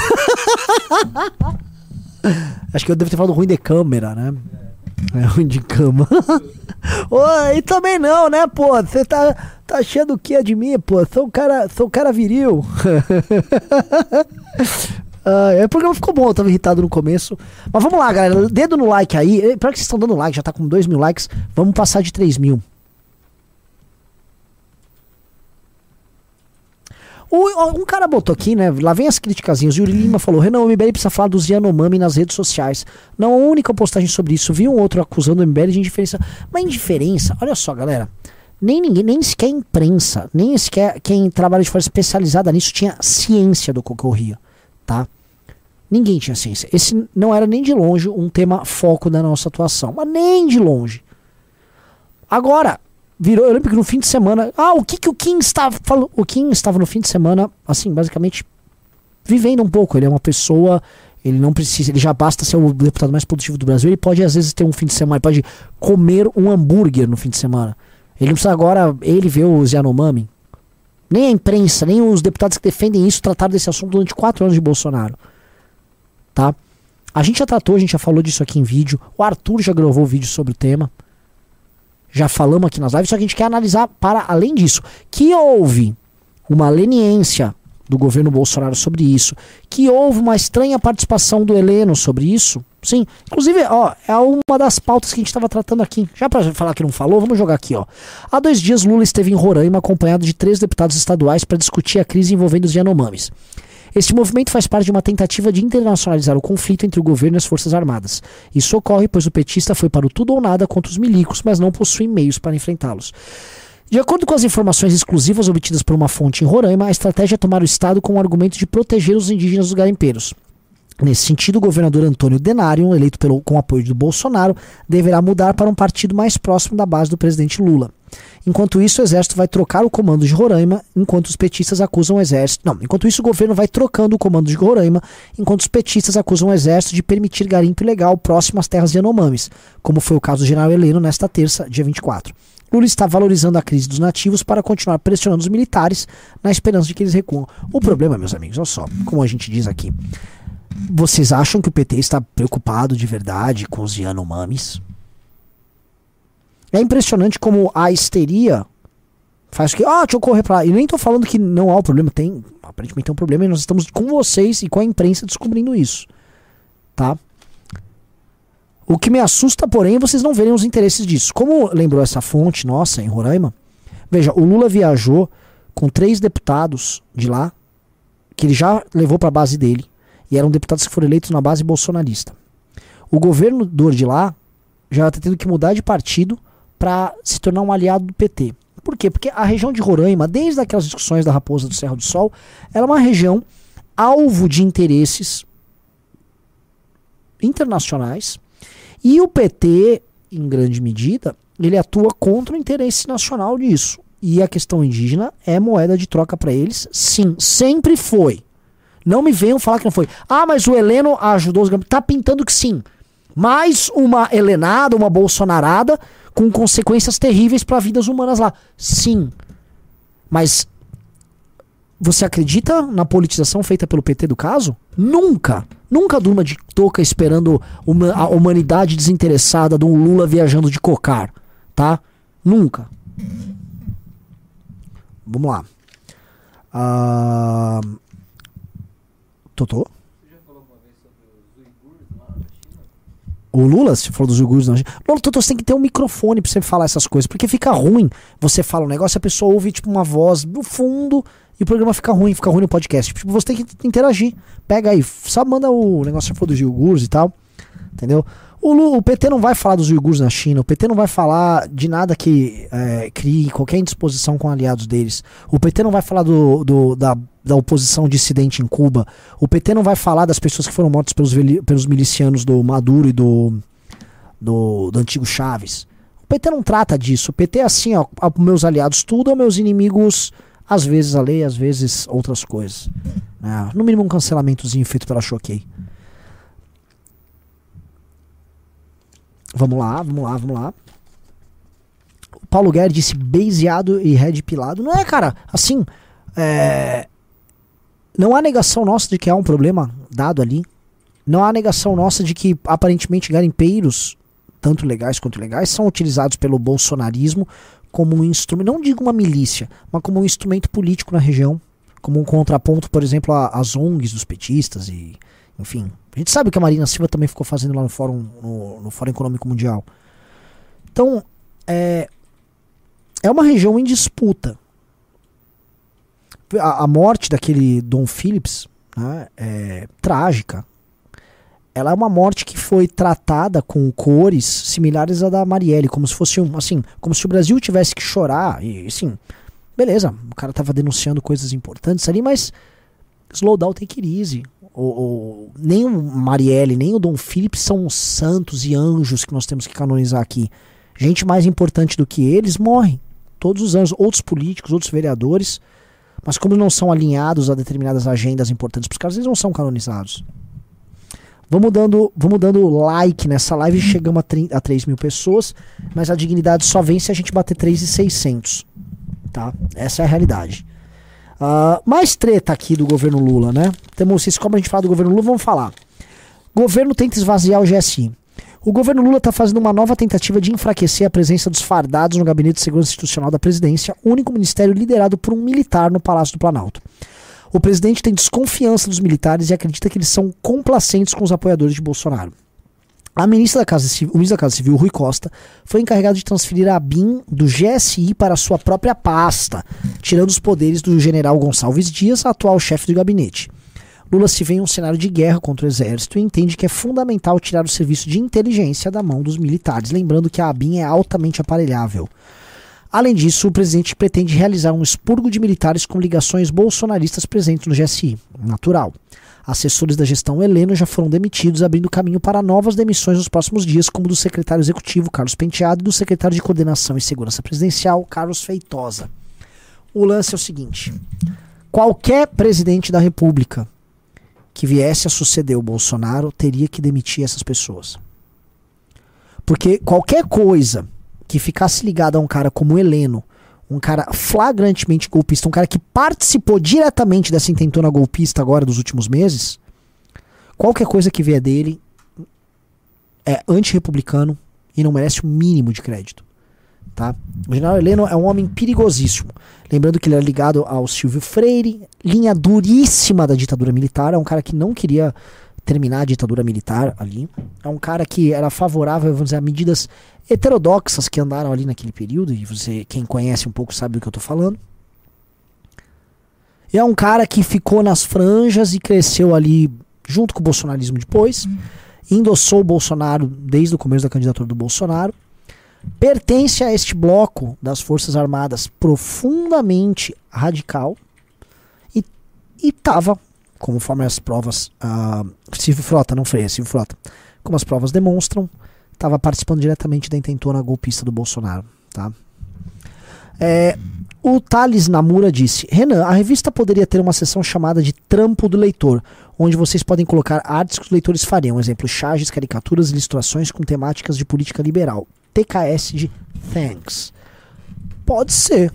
Acho que eu devo ter falado ruim de câmera, né? É ruim de cama. [laughs] Oi, e também não, né, pô? Você tá, tá achando o que é de mim, pô? Sou um cara, sou um cara viril. [laughs] é, o programa ficou bom, eu tava irritado no começo. Mas vamos lá, galera. Dedo no like aí. Pior que vocês estão dando like, já tá com 2 mil likes. Vamos passar de 3 mil. Um cara botou aqui, né? Lá vem as criticazinhas. Yuri Lima falou: Renan, o MBL precisa falar dos Yanomami nas redes sociais. Não a única postagem sobre isso. Vi um outro acusando o MBL de indiferença. Mas indiferença, olha só, galera. Nem ninguém, nem sequer imprensa, nem sequer quem trabalha de forma especializada nisso tinha ciência do que ocorria, tá? Ninguém tinha ciência. Esse não era nem de longe um tema foco da nossa atuação, mas nem de longe. Agora, virou, eu lembro que no fim de semana, ah, o que que o Kim estava falando? O Kim estava no fim de semana, assim, basicamente vivendo um pouco. Ele é uma pessoa, ele não precisa, ele já basta ser o deputado mais produtivo do Brasil. Ele pode às vezes ter um fim de semana, ele pode comer um hambúrguer no fim de semana. Ele não precisa agora ele ver os Yanomami. Nem a imprensa, nem os deputados que defendem isso trataram desse assunto durante quatro anos de Bolsonaro. Tá? A gente já tratou, a gente já falou disso aqui em vídeo. O Arthur já gravou vídeo sobre o tema já falamos aqui nas lives, só que a gente quer analisar para além disso. Que houve uma leniência do governo Bolsonaro sobre isso, que houve uma estranha participação do Heleno sobre isso. Sim, inclusive, ó, é uma das pautas que a gente estava tratando aqui. Já para falar que não falou, vamos jogar aqui, ó. Há dois dias Lula esteve em Roraima acompanhado de três deputados estaduais para discutir a crise envolvendo os Yanomamis. Este movimento faz parte de uma tentativa de internacionalizar o conflito entre o governo e as Forças Armadas. Isso ocorre pois o petista foi para o tudo ou nada contra os milicos, mas não possui meios para enfrentá-los. De acordo com as informações exclusivas obtidas por uma fonte em Roraima, a estratégia é tomar o Estado com o argumento de proteger os indígenas dos garimpeiros. Nesse sentido, o governador Antônio Denário, eleito pelo, com apoio do Bolsonaro, deverá mudar para um partido mais próximo da base do presidente Lula. Enquanto isso, o exército vai trocar o comando de Roraima, enquanto os petistas acusam o exército. Não, enquanto isso, o governo vai trocando o comando de Roraima, enquanto os petistas acusam o exército de permitir garimpo ilegal próximo às terras Yanomamis, como foi o caso do general Heleno nesta terça, dia 24. Lula está valorizando a crise dos nativos para continuar pressionando os militares na esperança de que eles recuam. O problema, meus amigos, olha só, como a gente diz aqui. Vocês acham que o PT está preocupado de verdade com os Yanomamis? É impressionante como a histeria faz que, ah, deixa eu correr pra lá. E nem tô falando que não há o problema, tem, aparentemente tem um problema e nós estamos com vocês e com a imprensa descobrindo isso. Tá? O que me assusta, porém, é vocês não verem os interesses disso. Como lembrou essa fonte nossa em Roraima, veja, o Lula viajou com três deputados de lá, que ele já levou para a base dele, e eram deputados que foram eleitos na base bolsonarista. O governador de lá já está tendo que mudar de partido para se tornar um aliado do PT. Por quê? Porque a região de Roraima, desde aquelas discussões da Raposa do Serra do Sol, ela é uma região alvo de interesses internacionais e o PT, em grande medida, ele atua contra o interesse nacional disso. E a questão indígena é moeda de troca para eles? Sim, sempre foi. Não me venham falar que não foi. Ah, mas o Heleno ajudou os Tá pintando que sim. Mais uma Helenada, uma Bolsonarada com consequências terríveis para vidas humanas lá. Sim. Mas você acredita na politização feita pelo PT do caso? Nunca. Nunca durma de toca esperando uma, a humanidade desinteressada de um Lula viajando de cocar, tá? Nunca. Vamos lá. Uh... Totô? O Lula, se falou dos uigures, não. Lula, tu, você tem que ter um microfone pra você falar essas coisas, porque fica ruim. Você fala um negócio, a pessoa ouve, tipo, uma voz do fundo e o programa fica ruim, fica ruim no podcast. Tipo, você tem que interagir. Pega aí, só manda o negócio, for dos uigures e tal, entendeu? O, Lula, o, PT não vai falar dos uigures na China, o PT não vai falar de nada que é, crie qualquer indisposição com aliados deles. O PT não vai falar do, do da da oposição dissidente em Cuba. O PT não vai falar das pessoas que foram mortas pelos, pelos milicianos do Maduro e do, do, do antigo Chaves. O PT não trata disso. O PT é assim, ó, meus aliados tudo, meus inimigos, às vezes a lei, às vezes outras coisas. É, no mínimo um cancelamentozinho feito pela Choquei. Vamos lá, vamos lá, vamos lá. O Paulo Guerra disse baseado e red pilado. Não é, cara, assim, é, não há negação nossa de que há um problema dado ali. Não há negação nossa de que aparentemente garimpeiros, tanto legais quanto ilegais, são utilizados pelo bolsonarismo como um instrumento, não digo uma milícia, mas como um instrumento político na região, como um contraponto, por exemplo, às ONGs dos petistas e, enfim. A gente sabe que a Marina Silva também ficou fazendo lá no Fórum, no, no Fórum Econômico Mundial. Então, é, é uma região em disputa. a, a morte daquele Dom Phillips né, é trágica. Ela é uma morte que foi tratada com cores similares à da Marielle, como se fosse um, assim, como se o Brasil tivesse que chorar e, assim, beleza, o cara tava denunciando coisas importantes ali, mas slow down, take it easy. O, nem o Marielle, nem o Dom Phillips são santos e anjos que nós temos que canonizar aqui. Gente mais importante do que eles morre todos os anos. Outros políticos, outros vereadores, mas como não são alinhados a determinadas agendas importantes para os caras, eles não são canonizados. Vamos dando, vamos dando like nessa live, chegamos a, 30, a 3 mil pessoas, mas a dignidade só vem se a gente bater 3,600. Tá? Essa é a realidade. Uh, mais treta aqui do governo Lula, né? Temos, vocês, como a gente fala do governo Lula, vamos falar. Governo tenta esvaziar o GSI. O governo Lula está fazendo uma nova tentativa de enfraquecer a presença dos fardados no Gabinete de Segurança Institucional da Presidência, único ministério liderado por um militar no Palácio do Planalto. O presidente tem desconfiança dos militares e acredita que eles são complacentes com os apoiadores de Bolsonaro. A ministra da Casa Civil, o ministro da Casa Civil, Rui Costa, foi encarregado de transferir a BIM do GSI para sua própria pasta, tirando os poderes do general Gonçalves Dias, atual chefe do gabinete. Lula se vê em um cenário de guerra contra o exército e entende que é fundamental tirar o serviço de inteligência da mão dos militares, lembrando que a ABIN é altamente aparelhável. Além disso, o presidente pretende realizar um expurgo de militares com ligações bolsonaristas presentes no GSI. Natural. Assessores da gestão Heleno já foram demitidos, abrindo caminho para novas demissões nos próximos dias, como do secretário executivo Carlos Penteado e do secretário de Coordenação e Segurança Presidencial Carlos Feitosa. O lance é o seguinte: qualquer presidente da República que viesse a suceder o Bolsonaro teria que demitir essas pessoas. Porque qualquer coisa que ficasse ligada a um cara como Heleno, um cara flagrantemente golpista, um cara que participou diretamente dessa intentona golpista agora dos últimos meses, qualquer coisa que vier dele é antirrepublicano e não merece o mínimo de crédito. Tá? O general Heleno é um homem perigosíssimo. Lembrando que ele era ligado ao Silvio Freire, linha duríssima da ditadura militar. É um cara que não queria terminar a ditadura militar ali. É um cara que era favorável, vamos dizer, a medidas heterodoxas que andaram ali naquele período. E você, quem conhece um pouco, sabe do que eu estou falando. E é um cara que ficou nas franjas e cresceu ali junto com o bolsonarismo depois. Uhum. Endossou o Bolsonaro desde o começo da candidatura do Bolsonaro pertence a este bloco das Forças Armadas profundamente radical e estava, conforme as provas, uh, Silvio Frota, não foi Silvio Frota, como as provas demonstram, estava participando diretamente da intentona golpista do Bolsonaro. Tá? É, o Thales Namura disse: Renan, a revista poderia ter uma seção chamada de Trampo do Leitor, onde vocês podem colocar artes que os leitores fariam, exemplo, charges, caricaturas, ilustrações com temáticas de política liberal. TKS de Thanks. Pode ser.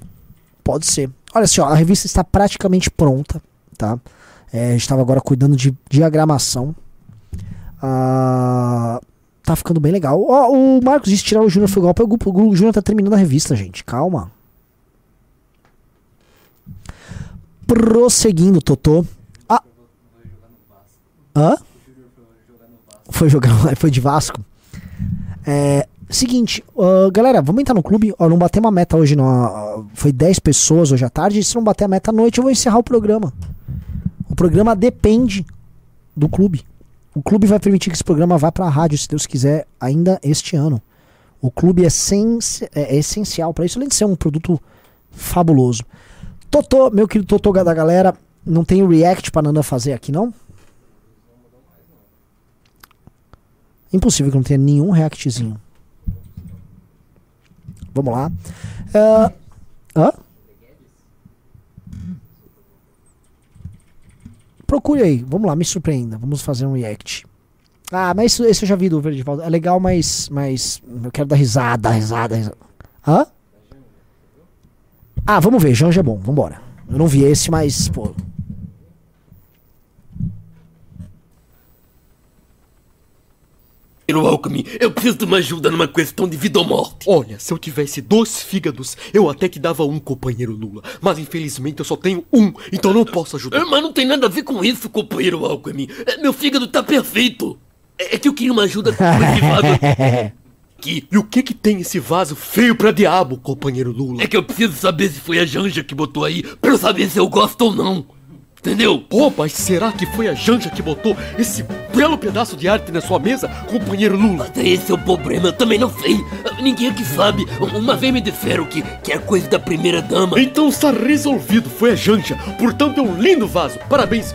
Pode ser. Olha só, a revista está praticamente pronta, tá? É, estava agora cuidando de diagramação. Ah, tá ficando bem legal. Oh, o Marcos disse tirar o Júnior foi golpe. O, o Júnior tá terminando a revista, gente. Calma. Prosseguindo, Totô. Ah. Hã? Foi jogar, foi de Vasco. É, Seguinte, uh, galera, vamos entrar no clube. Ó, não bater uma meta hoje, não. Uh, foi 10 pessoas hoje à tarde. Se não bater a meta à noite, eu vou encerrar o programa. O programa depende do clube. O clube vai permitir que esse programa vá para a rádio, se Deus quiser, ainda este ano. O clube é, sens é, é essencial para isso, além de ser um produto fabuloso. Totô, meu querido Totô da galera, não tem react para Nanda fazer aqui, não? Impossível que não tenha nenhum reactzinho. Vamos lá. Uh, hã? Procure aí. Vamos lá, me surpreenda. Vamos fazer um react. Ah, mas esse eu já vi do Verdivaldo. É legal, mas, mas eu quero dar risada, risada, risada. Hã? Ah, vamos ver. Janja é bom. Vambora. Eu não vi esse, mas, pô, Alckmin, eu preciso de uma ajuda numa questão de vida ou morte. Olha, se eu tivesse dois fígados, eu até que dava um, companheiro Lula. Mas infelizmente eu só tenho um, então não posso ajudar. Mas não tem nada a ver com isso, companheiro Alckmin. É, meu fígado tá perfeito. É, é que eu queria uma ajuda com privada. [laughs] aqui. E o que que tem esse vaso feio pra diabo, companheiro Lula? É que eu preciso saber se foi a Janja que botou aí, pra eu saber se eu gosto ou não. Entendeu? Pô, mas será que foi a Janja que botou esse belo pedaço de arte na sua mesa, companheiro Lula? Mas esse é o problema, eu também não sei. Ninguém aqui sabe. Uma vez me disseram que, que é coisa da primeira dama. Então está resolvido, foi a Janja. Portanto, é um lindo vaso. Parabéns.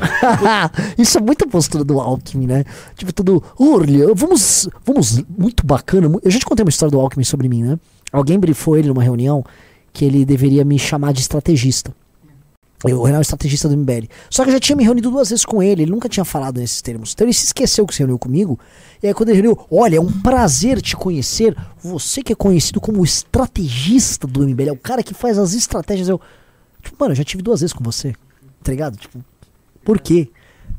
[laughs] Isso é muita postura do Alckmin, né? Tipo, tudo. Olha, vamos. Vamos. Muito bacana. Eu já te contei uma história do Alckmin sobre mim, né? Alguém brifou ele numa reunião que ele deveria me chamar de estrategista. Eu, o Renan é o estrategista do MBL. Só que eu já tinha me reunido duas vezes com ele, ele nunca tinha falado nesses termos. Então ele se esqueceu que se reuniu comigo. E aí quando ele reuniu, olha, é um prazer te conhecer. Você que é conhecido como estrategista do MBL, é o cara que faz as estratégias. Eu, tipo, mano, eu já tive duas vezes com você. Tá ligado? Tipo, por quê?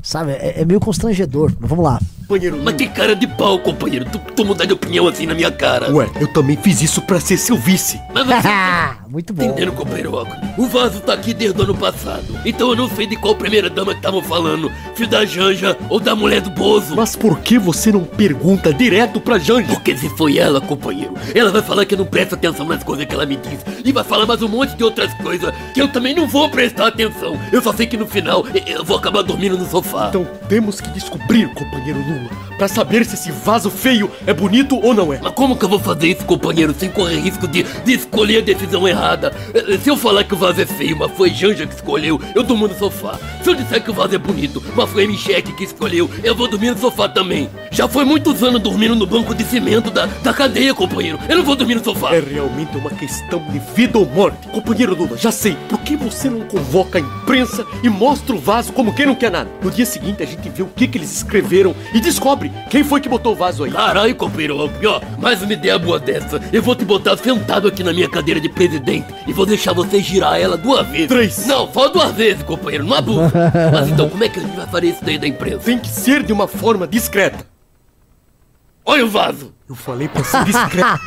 Sabe? É, é meio constrangedor. Mas vamos lá. Companheiro. Mas que cara de pau, companheiro. Tu, tu mudar de opinião assim na minha cara. Ué, eu também fiz isso pra ser seu vice. Mas você [laughs] Muito bom. Entendendo, companheiro? O vaso tá aqui desde o ano passado. Então eu não sei de qual primeira dama que estavam falando. Se da Janja ou da mulher do Bozo. Mas por que você não pergunta direto pra Janja? Porque se foi ela, companheiro, ela vai falar que eu não presto atenção nas coisas que ela me diz. E vai falar mais um monte de outras coisas que eu também não vou prestar atenção. Eu só sei que no final eu- vou acabar dormindo no sofá. Então temos que descobrir, companheiro Lula, pra saber se esse vaso feio é bonito ou não é. Mas como que eu vou fazer isso, companheiro, sem correr risco de, de escolher a decisão errada? Eh, Se eu falar que o vaso é feio, mas foi Janja que escolheu, eu durmo no sofá. Se eu disser que o vaso é bonito, mas foi a Michelle que escolheu, eu vou dormir no sofá também. Já foi muitos anos dormindo no banco de cimento da, da cadeia, companheiro. Eu não vou dormir no sofá. É realmente uma questão de vida ou morte. Companheiro Lula, já sei. Por que você não convoca a imprensa e mostra o vaso como quem não quer nada? No dia seguinte a gente vê o que, que eles escreveram e descobre quem foi que botou o vaso aí. Caralho, companheiro, Alckmin, ó, mais uma ideia boa dessa. Eu vou te botar sentado aqui na minha cadeira de presidente e vou deixar você girar ela duas vezes. Três. Não, só duas vezes, companheiro, não abusa. [laughs] Mas então, como é que a gente vai fazer isso daí da imprensa? Tem que ser de uma forma discreta. Olha o vaso. Eu falei pra ser discreto.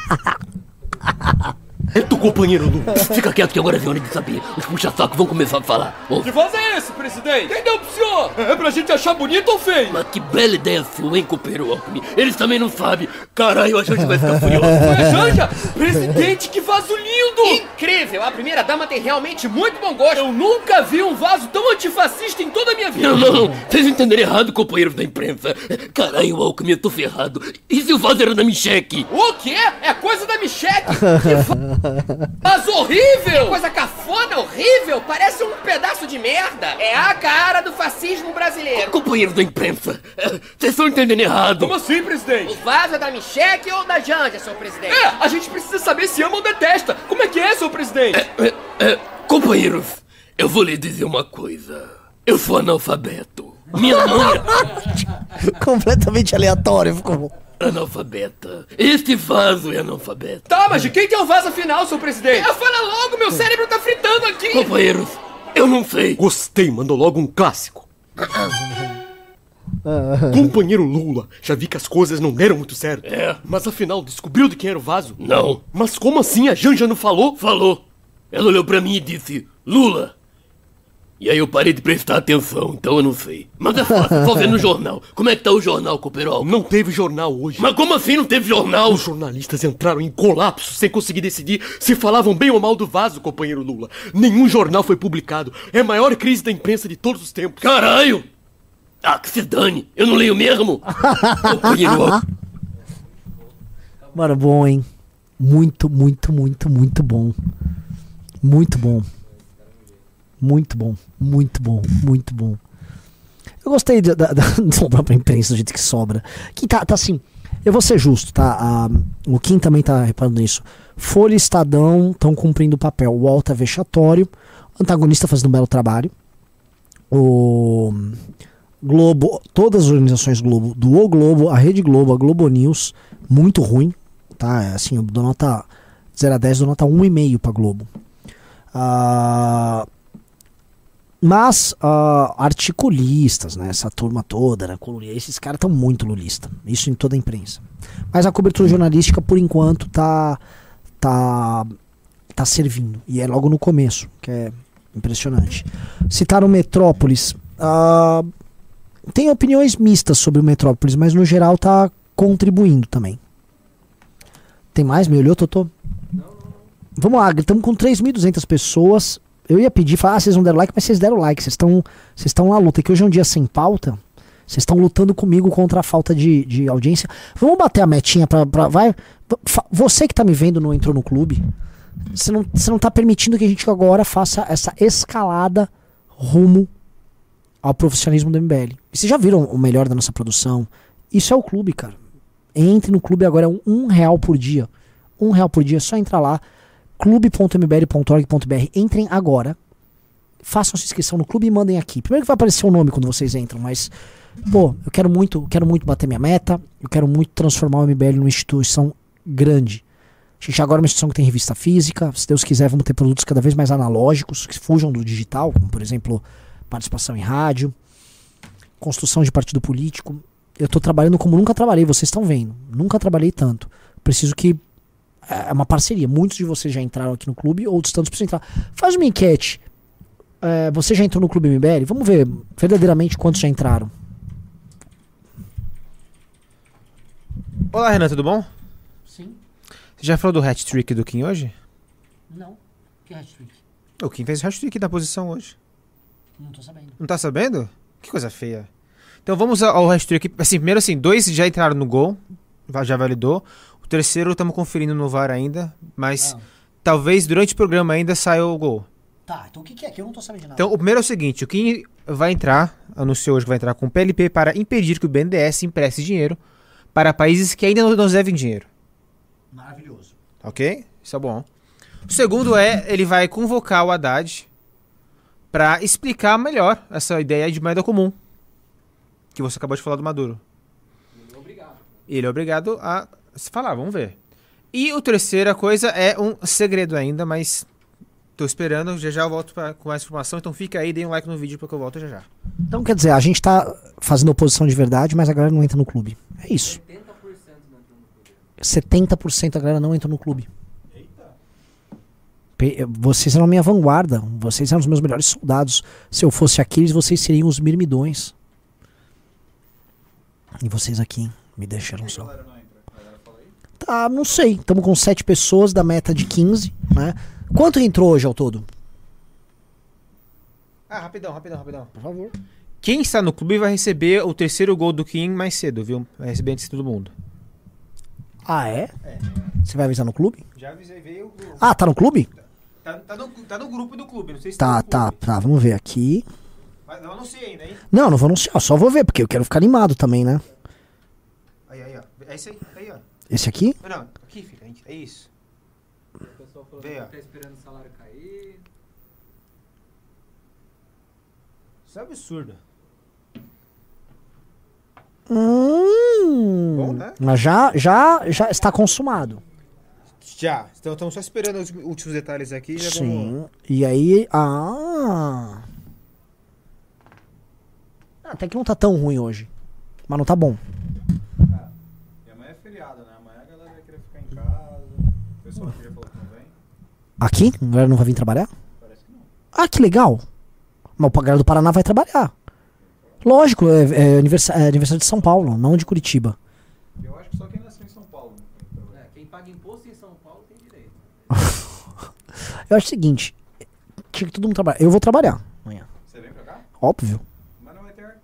[laughs] É tu, companheiro Lula. Fica quieto que agora é hora de saber. Os puxa-saco vão começar a falar. Ô, Que vaso é esse, presidente? Quem deu pro senhor? É pra gente achar bonito ou feio? mas que bela ideia sua, hein, companheiro Alckmin? Eles também não sabem. Caralho, a gente vai ficar [laughs] furioso. Janja, presidente, que vaso lindo! Incrível! A primeira dama tem realmente muito bom gosto. Eu nunca vi um vaso tão antifascista em toda a minha vida. Não, não, não. Vocês entenderam errado, companheiros da imprensa. Caralho, Alckmin, eu tô ferrado. E se o vaso era da Micheque? O quê? É coisa da Michelle? [laughs] Mas horrível! Coisa cafona, horrível! Parece um pedaço de merda! É a cara do fascismo brasileiro! Companheiros da imprensa, eh, vocês estão entendendo errado. Como assim, O presidente? vaso é da Michelle ou da Janja, seu presidente? É, a gente precisa saber se ama ou detesta. Como é que é, seu presidente? É, é, companheiros, eu vou lhe dizer uma coisa. Eu sou analfabeto. Minha mãe [laughs] Completamente aleatório. Ficou. Analfabeta. Este vaso é analfabeto. Tá, mas de quem que é o vaso afinal, seu presidente? É, fala logo, meu cérebro tá fritando aqui! Companheiros, eu não sei. Gostei, mandou logo um clássico. Companheiro Lula, já vi que as coisas não deram muito certo. É. Mas afinal, descobriu de quem era o vaso? Não. Mas como assim? A Janja não falou? Falou. Ela olhou pra mim e disse, Lula. E aí eu parei de prestar atenção, então eu não sei. Mas é fácil, só ver no jornal. Como é que tá o jornal, Cooperol? Não teve jornal hoje. Mas como assim não teve jornal? Os jornalistas entraram em colapso sem conseguir decidir se falavam bem ou mal do vaso, companheiro Lula. Nenhum jornal foi publicado. É a maior crise da imprensa de todos os tempos. Caralho! Ah, que se dane! Eu não leio mesmo! [laughs] Companheiro, Mano, bom, hein? Muito, muito, muito, muito bom. Muito bom. Muito bom. Muito bom. Muito bom. Eu gostei da, da, [laughs] própria imprensa do jeito que sobra. Que tá, tá assim. Eu vou ser justo, tá? O Kim também tá reparando nisso. Folha e Estadão estão cumprindo o papel. O UOL tá vexatório. O antagonista fazendo um belo trabalho. O Globo, todas as organizações Globo, do O Globo, a Rede Globo, a Globo News, muito ruim, tá? É Assim, eu dou nota 0 a 10, eu dou nota 1,5 pra Globo. Ah, mas ah, articulistas, né? Essa turma toda, né? esses caras estão muito lulista. Isso em toda a imprensa. Mas a cobertura jornalística, por enquanto, tá, tá, tá servindo. E é logo no começo, que é impressionante. Citaram Metrópolis. ah, tem opiniões mistas sobre o Metrópolis, mas no geral tá contribuindo também. tem mais? Me olhou, Totô? Vamos lá, estamos com 3.200 pessoas. Eu ia pedir, falar, ah, vocês não deram like, mas vocês deram like. Vocês estão vocês estão na luta. Que hoje é um dia sem pauta. Vocês estão lutando comigo contra a falta de, de audiência. Vamos bater a metinha pra. pra vai. Você que tá me vendo não entrou no clube. Você não, você não tá permitindo que a gente agora faça essa escalada rumo ao profissionalismo do MBL. E vocês já viram o melhor da nossa produção? Isso é o clube, cara. Entre no clube agora, é um, um real por dia. Um real por dia, é só entrar lá, clube.mbl.org.br. Entrem agora. Façam sua inscrição no clube e mandem aqui. Primeiro que vai aparecer o nome quando vocês entram, mas, pô, eu quero muito, quero muito bater minha meta, eu quero muito transformar o MBL numa instituição grande. A gente agora é uma instituição que tem revista física. Se Deus quiser, vamos ter produtos cada vez mais analógicos, que fujam do digital, como por exemplo, participação em rádio, construção de partido político. Eu estou trabalhando como nunca trabalhei, vocês estão vendo. Nunca trabalhei tanto. Preciso que. É uma parceria. Muitos de vocês já entraram aqui no clube, outros tantos precisam entrar. Faz uma enquete. É, você já entrou no Clube MBL? Vamos ver verdadeiramente quantos já entraram. Olá, Renan, tudo bom? Sim. Você já falou do hat-trick do Kim hoje? Não. Que hat-trick? O Kim fez o hat-trick da posição hoje. Não tô sabendo. Não tá sabendo? Que coisa feia. Então vamos ao hat-trick. Assim, primeiro assim, dois já entraram no gol, já validou. O terceiro estamos conferindo no VAR ainda, mas talvez durante o programa ainda saia o gol. Tá, então o que, que é? Que eu não tô sabendo de nada. Então o primeiro é o seguinte, o Kim vai entrar, anunciou hoje que vai entrar com o PLP para impedir que o BNDES empreste dinheiro para países que ainda não nos devem dinheiro. Maravilhoso. Ok? Isso é bom. O segundo é, ele vai convocar o Haddad para explicar melhor essa ideia de moeda comum. Que você acabou de falar do Maduro. Ele é obrigado a se falar, vamos ver. E a terceira coisa é um segredo ainda, mas tô esperando, já já eu volto pra, com mais informação, então fica aí, dê um like no vídeo porque eu volto já já. Então quer dizer, a gente tá fazendo oposição de verdade, mas a galera não entra no clube. É isso. 70% da galera não entra no clube. Pe- Vocês eram a minha vanguarda. Vocês eram os meus melhores soldados. Se eu fosse Aquiles, vocês seriam os mirmidões. E vocês aqui me deixaram só. Tá, não sei. Estamos com 7 pessoas da meta de 15, né? Quanto entrou hoje ao todo? Ah, rapidão, rapidão, rapidão. Por favor. Quem está no clube vai receber o terceiro gol do Kim mais cedo, viu? Vai receber antes de todo mundo. Ah, é? Você vai avisar no clube? Já avisei, veio o Ah, tá no clube? Tá, tá no, tá no grupo do clube, não sei se Tá, tá, clube. tá. Vamos ver aqui. Mas não anunciei ainda, hein? Não, não vou anunciar, só vou ver, porque eu quero ficar animado também, né? Aí, aí, ó. É isso aí. Esse aqui? Não, aqui fica, gente. É isso. O pessoal falou Vê, ó. que tá esperando o salário cair. Isso é absurdo. Hum, Bom, né? Mas já, já, já está consumado. Já. Então estamos só esperando os últimos detalhes aqui. Já vamos... Sim. E aí. Ah. Até que não tá tão ruim hoje. Mas não tá bom. E amanhã é feriado, né? Amanhã a galera vai querer ficar em casa. O pessoal aqui já falou que não vem. Aqui? A galera não vai vir trabalhar? Parece que não. Ah, que legal. Mas o galera do Paraná vai trabalhar. Lógico, é, é, aniversa- é aniversário de São Paulo, não de Curitiba. Eu acho que só quem nasceu em São Paulo. É, quem paga imposto em São Paulo tem direito. [laughs] Eu acho o seguinte: tinha que todo mundo trabalhar. Eu vou trabalhar amanhã. Você vem pra cá? Óbvio. Mas não vai ter.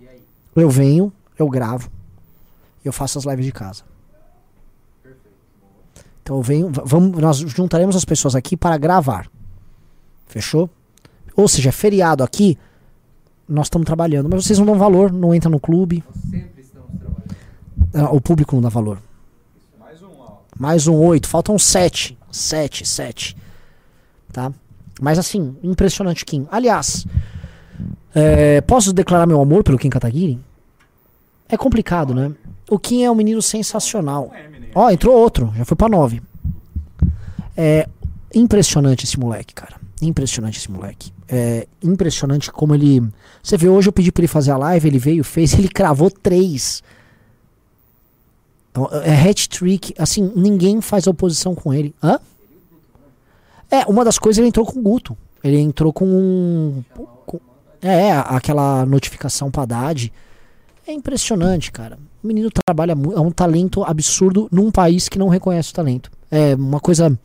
E aí? Eu venho, eu gravo, e eu faço as lives de casa. Então venho, vamos, nós juntaremos as pessoas aqui para gravar. Fechou? Ou seja, é feriado aqui, nós estamos trabalhando, mas vocês não dão valor, não entra no clube, ah, o público não dá valor. Mais um ó. Mais um oito, faltam sete, sete, sete, tá? Mas assim, impressionante Kim. Aliás, é, posso declarar meu amor pelo Kim Kataguiri? É complicado, né? O Kim é um menino sensacional. Ó, entrou outro, já foi pra nove. É impressionante esse moleque, cara. Impressionante esse moleque. É impressionante como ele. Você vê, hoje eu pedi pra ele fazer a live, ele veio, fez, [laughs] ele cravou três. Então, É hat-trick, assim, ninguém faz oposição com ele. Hã? É, uma das coisas ele entrou com o Guto. Ele entrou com um. com- é, aquela notificação pra Haddad. É impressionante, cara. O menino trabalha é um talento absurdo num país que não reconhece o talento. É uma coisa.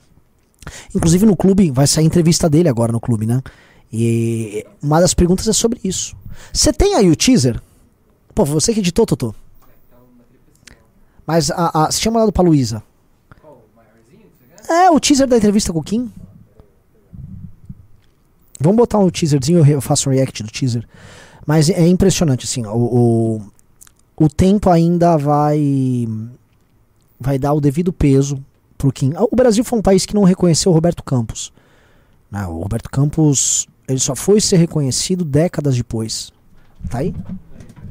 Inclusive no clube, vai sair entrevista dele agora no clube, né? E uma das perguntas é sobre isso. Você tem aí o teaser? Pô, você que editou, Totô. Mas a, a, você tinha mandado pra Luísa. É, o teaser da entrevista com o Kim. Vamos botar um teaserzinho, eu faço um react do teaser. Mas é impressionante, assim, o, o, o tempo ainda vai vai dar o devido peso pro Kim. Ah, O Brasil foi um país que não reconheceu o Roberto Campos. Né, o Roberto Campos, ele só foi ser reconhecido décadas depois. Tá aí?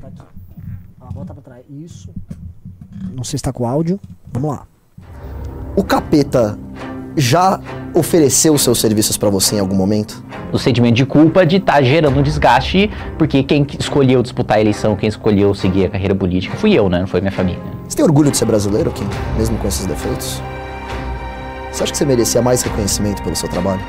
Tá aqui. Ah, bota pra trás. Isso. Não sei se tá com áudio. Vamos lá. O capeta já ofereceu seus serviços pra você em algum momento? o sentimento de culpa de estar gerando um desgaste, porque quem escolheu disputar a eleição, quem escolheu seguir a carreira política fui eu, né? Não foi minha família. Você tem orgulho de ser brasileiro, Kim? Mesmo com esses defeitos? Você acha que você merecia mais reconhecimento pelo seu trabalho?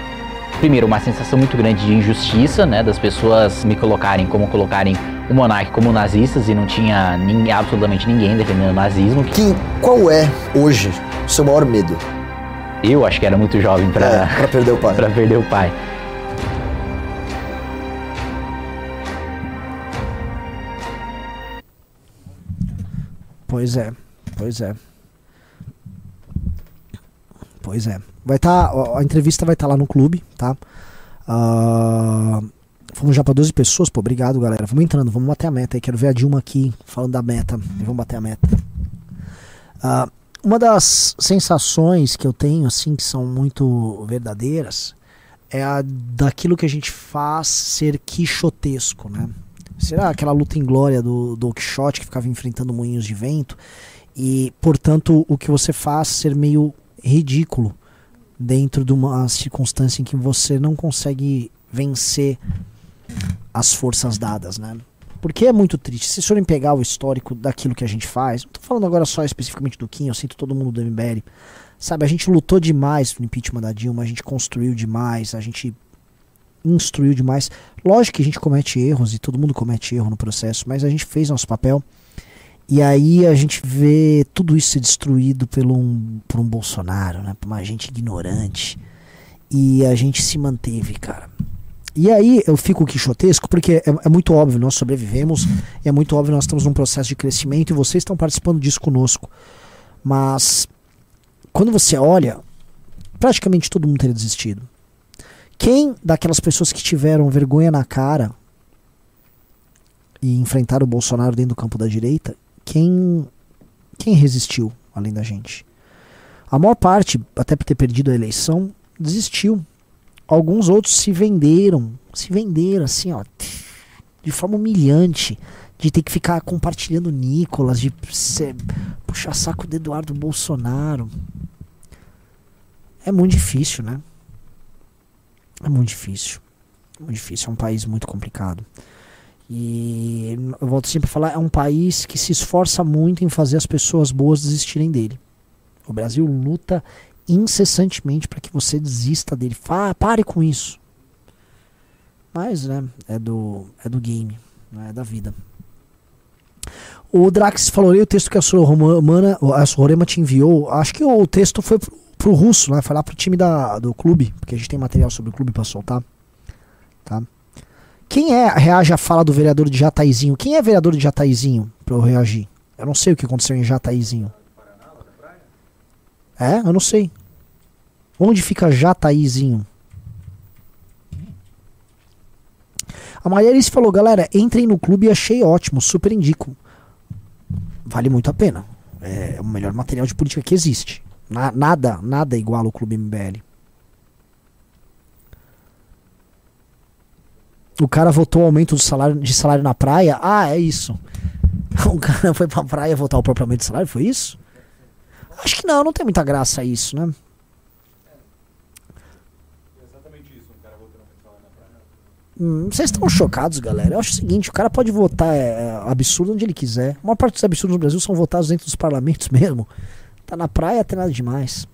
Primeiro, uma sensação muito grande de injustiça, né? Das pessoas me colocarem como colocarem o monarca como nazistas e não tinha ninguém, absolutamente ninguém defendendo o nazismo. Kim, qual é, hoje, o seu maior medo? Eu acho que era muito jovem pra, É, perder o pai. pra perder o pai. Pois é, pois é. Pois é. Vai estar. a entrevista vai estar lá no clube, tá? Ah, fomos já pra 12 pessoas, pô, obrigado, galera. Vamos entrando, vamos bater a meta aí. Quero ver a Dilma aqui falando da meta. E vamos bater a meta. Ah, uma das sensações que eu tenho, assim, que são muito verdadeiras, é a daquilo que a gente faz ser quixotesco, né? Será aquela luta em glória do Don Quixote que ficava enfrentando moinhos de vento e, portanto, o que você faz ser meio ridículo dentro de uma circunstância em que você não consegue vencer as forças dadas, né? Porque é muito triste. Se forem pegar o histórico daquilo que a gente faz, não tô falando agora só especificamente do Kim, eu sinto todo mundo do MBL. Sabe, a gente lutou demais no impeachment da Dilma, a gente construiu demais, a gente instruiu demais. Lógico que a gente comete erros e todo mundo comete erro no processo, mas a gente fez nosso papel. E aí a gente vê tudo isso ser destruído pelo um, por um Bolsonaro, né? Por uma gente ignorante. E a gente se manteve, cara. E aí eu fico quixotesco porque é, é muito óbvio, nós sobrevivemos, é muito óbvio, nós estamos num processo de crescimento e vocês estão participando disso conosco. Mas quando você olha, praticamente todo mundo teria desistido. Quem daquelas pessoas que tiveram vergonha na cara e enfrentaram o Bolsonaro dentro do campo da direita, quem quem resistiu além da gente? A maior parte, até por ter perdido a eleição, desistiu. Alguns outros se venderam, se venderam assim, ó, de forma humilhante, de ter que ficar compartilhando Nicolas, de ser, puxar saco do Eduardo Bolsonaro. É muito difícil, né? É muito difícil. É muito difícil. É um país muito complicado. E eu volto sempre a falar, é um país que se esforça muito em fazer as pessoas boas desistirem dele. O Brasil luta incessantemente para que você desista dele. Fa pare com isso. Mas, né, é do, é do game, né, é da vida. O Drax falou ali o texto que a Sororema, a Sororema te enviou. Acho que o texto foi pro, pro russo, né? Foi lá pro time da, do clube, porque a gente tem material sobre o clube para soltar. Tá? Quem é reage à fala do vereador de Jataizinho? Quem é vereador de Jataizinho pra eu reagir? Eu não sei o que aconteceu em Jataizinho. É? Eu não sei. Onde fica Jataizinho? A Maria Alice falou, galera, entrem no clube e achei ótimo, super indico. Vale muito a pena. É o melhor material de política que existe. Na- nada, nada igual ao Clube MBL. O cara votou o aumento do salário, de salário na praia. Ah, é isso. [laughs] O cara foi pra praia votar o próprio aumento de salário, foi isso? Acho que não, não tem muita graça isso, né? Hum, Vocês estão chocados, galera? Eu acho o seguinte: o cara pode votar é, absurdo onde ele quiser. A maior parte dos absurdos no Brasil são votados dentro dos parlamentos [laughs] mesmo. Tá na praia, tem nada demais.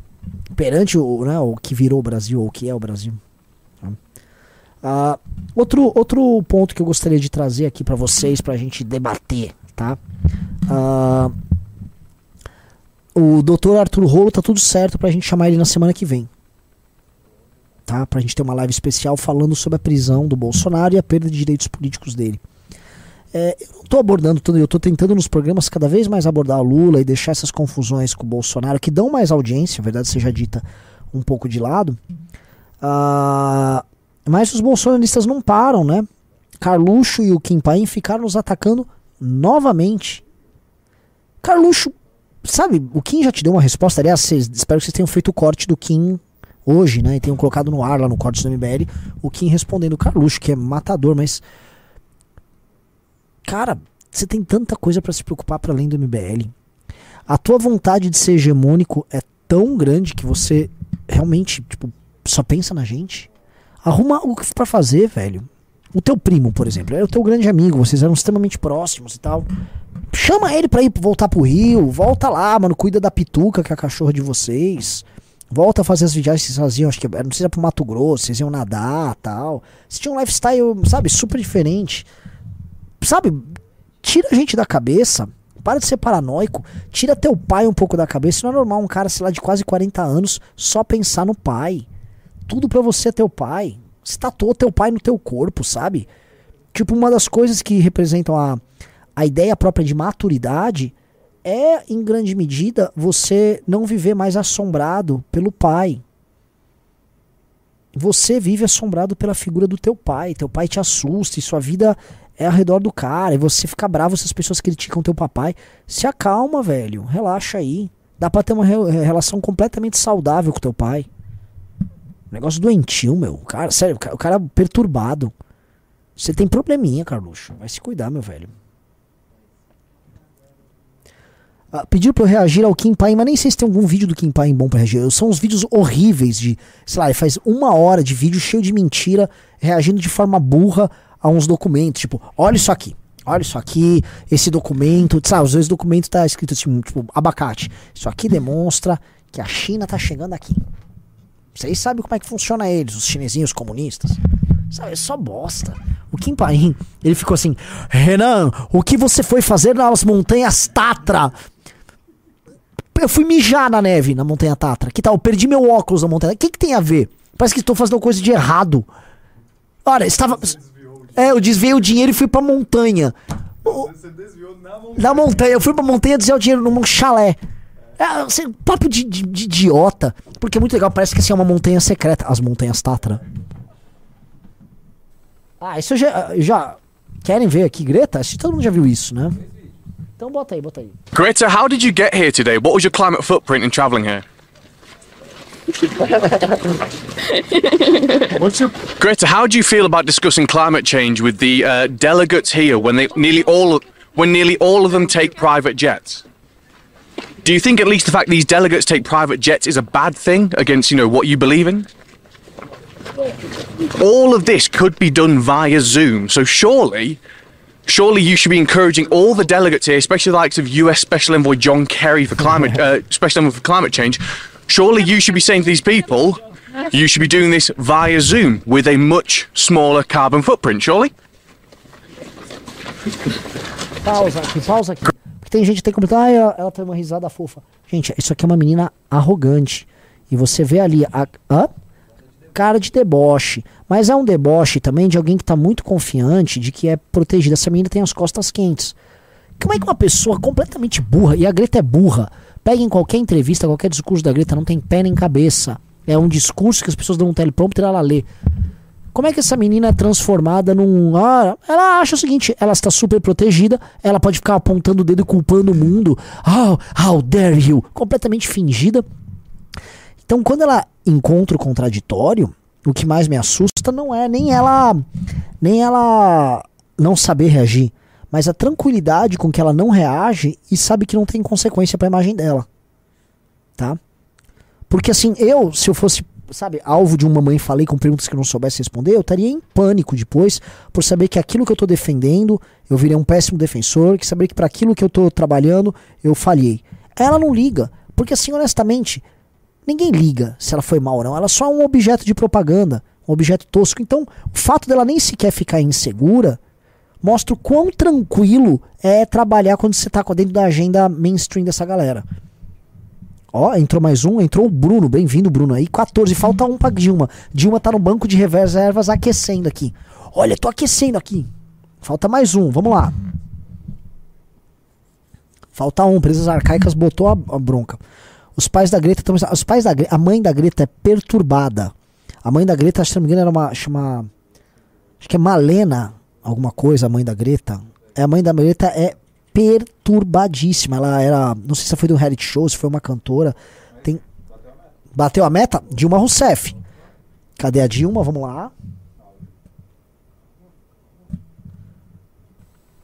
Perante o, né, o que virou o Brasil, ou o que é o Brasil. tá? Ah, outro, outro ponto que eu gostaria de trazer aqui pra vocês, pra gente debater tá? Ah, o doutor Arthur Rolo tá tudo certo pra gente chamar ele na semana que vem. Tá? Pra gente ter uma live especial falando sobre a prisão do Bolsonaro e a perda de direitos políticos dele. É, eu não tô abordando tudo, eu tô tentando nos programas cada vez mais abordar o Lula e deixar essas confusões com o Bolsonaro, que dão mais audiência, a verdade seja dita, um pouco de lado. Ah, mas os bolsonaristas não param, né? Carluxo e o Kim Paim ficaram nos atacando novamente. Carluxo, sabe, o Kim já te deu uma resposta. Aliás, vocês, espero que vocês tenham feito o corte do Kim hoje, né? E tenham colocado no ar lá no corte do MBL o Kim respondendo o Carluxo, que é matador, mas. Cara, você tem tanta coisa pra se preocupar para além do MBL. A tua vontade de ser hegemônico é tão grande que você realmente, tipo, só pensa na gente. Arruma algo pra fazer, velho. O teu primo, por exemplo, era o teu grande amigo, vocês eram extremamente próximos e tal. Chama ele pra ir voltar pro Rio, volta lá, mano, cuida da pituca, que é a cachorra de vocês. Volta a fazer as viagens que vocês faziam, acho que era- não sei se era pro Mato Grosso, vocês iam nadar tal. Vocês tinham um lifestyle, sabe, super diferente. Sabe, tira a gente da cabeça, para de ser paranoico, tira teu pai um pouco da cabeça. Não é normal um cara, sei lá, de quase 40 anos só pensar no pai. Tudo pra você é teu pai. Você tatuou teu pai no teu corpo, sabe? Tipo, uma das coisas que representam a, a ideia própria de maturidade é, em grande medida, você não viver mais assombrado pelo pai. Você vive assombrado pela figura do teu pai. Teu pai te assusta e sua vida é ao redor do cara. E você fica bravo se as pessoas criticam teu papai. Se acalma, velho. Relaxa aí. Dá pra ter uma re- relação completamente saudável com teu pai. Negócio doentio, meu. Cara, sério, o ca- o cara perturbado. Você tem probleminha, Carluxo. Vai se cuidar, meu velho. Ah, pediu pra eu reagir ao Kim Paim, mas nem sei se tem algum vídeo do Kim Paim bom pra reagir. São uns vídeos horríveis de, sei lá, ele faz uma hora de vídeo cheio de mentira, reagindo de forma burra a uns documentos. Tipo, olha isso aqui, olha isso aqui, esse documento, sabe, os dois documentos tá escrito assim, tipo, abacate. Isso aqui demonstra que a China tá chegando aqui. Vocês sabem como é que funciona eles, os chinesinhos comunistas. Sabe, é só bosta. O Kim Paim, ele ficou assim, Renan, o que você foi fazer nas montanhas Tatra? Eu fui mijar na neve na montanha Tatra. Que tal? Eu perdi meu óculos na montanha. O que, que tem a ver? Parece que estou fazendo coisa de errado. Olha, estava. É, eu desviei o dinheiro e fui pra montanha. O- Na montanha. Eu fui pra montanha desviar o dinheiro num chalé. É, assim, papo de, de- de idiota. Porque é muito legal, parece que assim, é uma montanha secreta. As montanhas Tatra. Ah, isso eu já. já querem ver aqui, Greta? Acho que todo mundo já viu isso, né? Então bota aí, bota aí. Greta, how did you get here today? What was your climate footprint in travelling here? [laughs] Greta, how do you feel about discussing climate change with the uh, delegates here when they nearly all when nearly all of them take private jets? Do you think at least the fact these delegates take private jets is a bad thing against you know what you believe in? All of this could be done via Zoom, so surely surely you should be encouraging all the delegates here, especially the likes of US Special Envoy John Kerry for climate, [laughs] uh, Special Envoy for climate change. Surely you should be saying to these people, you should be doing this via Zoom with a much smaller carbon footprint. Surely. Pausa aqui, pausa aqui. Tem gente que tem comentar, ah, ela, ela tem uma risada fofa. Gente, isso aqui é uma menina arrogante. E você vê ali a. Cara de deboche. Mas é um deboche também de alguém que tá muito confiante de que é protegida. Essa menina tem as costas quentes. Como é que uma pessoa completamente burra, e a Greta é burra, pega em qualquer entrevista, qualquer discurso da Greta, não tem pé nem cabeça. É um discurso que as pessoas dão um teleprompter e ela lê. Como é que essa menina é transformada num. Ah, ela acha o seguinte: ela está super protegida, ela pode ficar apontando o dedo e culpando o mundo. Oh, how dare you! Completamente fingida. Então, quando ela encontra o contraditório, o que mais me assusta não é nem ela. Nem ela não saber reagir, mas a tranquilidade com que ela não reage e sabe que não tem consequência para a imagem dela. Tá? Porque assim, eu, se eu fosse, sabe, alvo de uma mãe falei com perguntas que eu não soubesse responder, eu estaria em pânico depois por saber que aquilo que eu tô defendendo, eu virei um péssimo defensor, que saber que para aquilo que eu tô trabalhando, eu falhei. Ela não liga, porque assim, honestamente, ninguém liga se ela foi mal ou não, ela só é um objeto de propaganda, um objeto tosco. Então, o fato dela nem sequer ficar insegura, mostra o quão tranquilo é trabalhar quando você tá dentro da agenda mainstream dessa galera. Ó, entrou mais um, entrou o Bruno, bem-vindo Bruno aí, 14, falta um pra Dilma. Dilma tá no banco de reservas aquecendo aqui. Olha, tô aquecendo aqui. Falta mais um, vamos lá. Falta um, Presas Arcaicas botou a, a bronca. Os pais da Greta estão. Os pais da. A mãe da Greta é perturbada. A mãe da Greta, se não me engano, era uma. Chama. Acho que é Malena, alguma coisa, a mãe da Greta. É, a mãe da Greta é perturbadíssima. Ela era. Não sei se foi do reality show, se foi uma cantora. Tem. Bateu a meta? Dilma Rousseff. Cadê a Dilma? Vamos lá.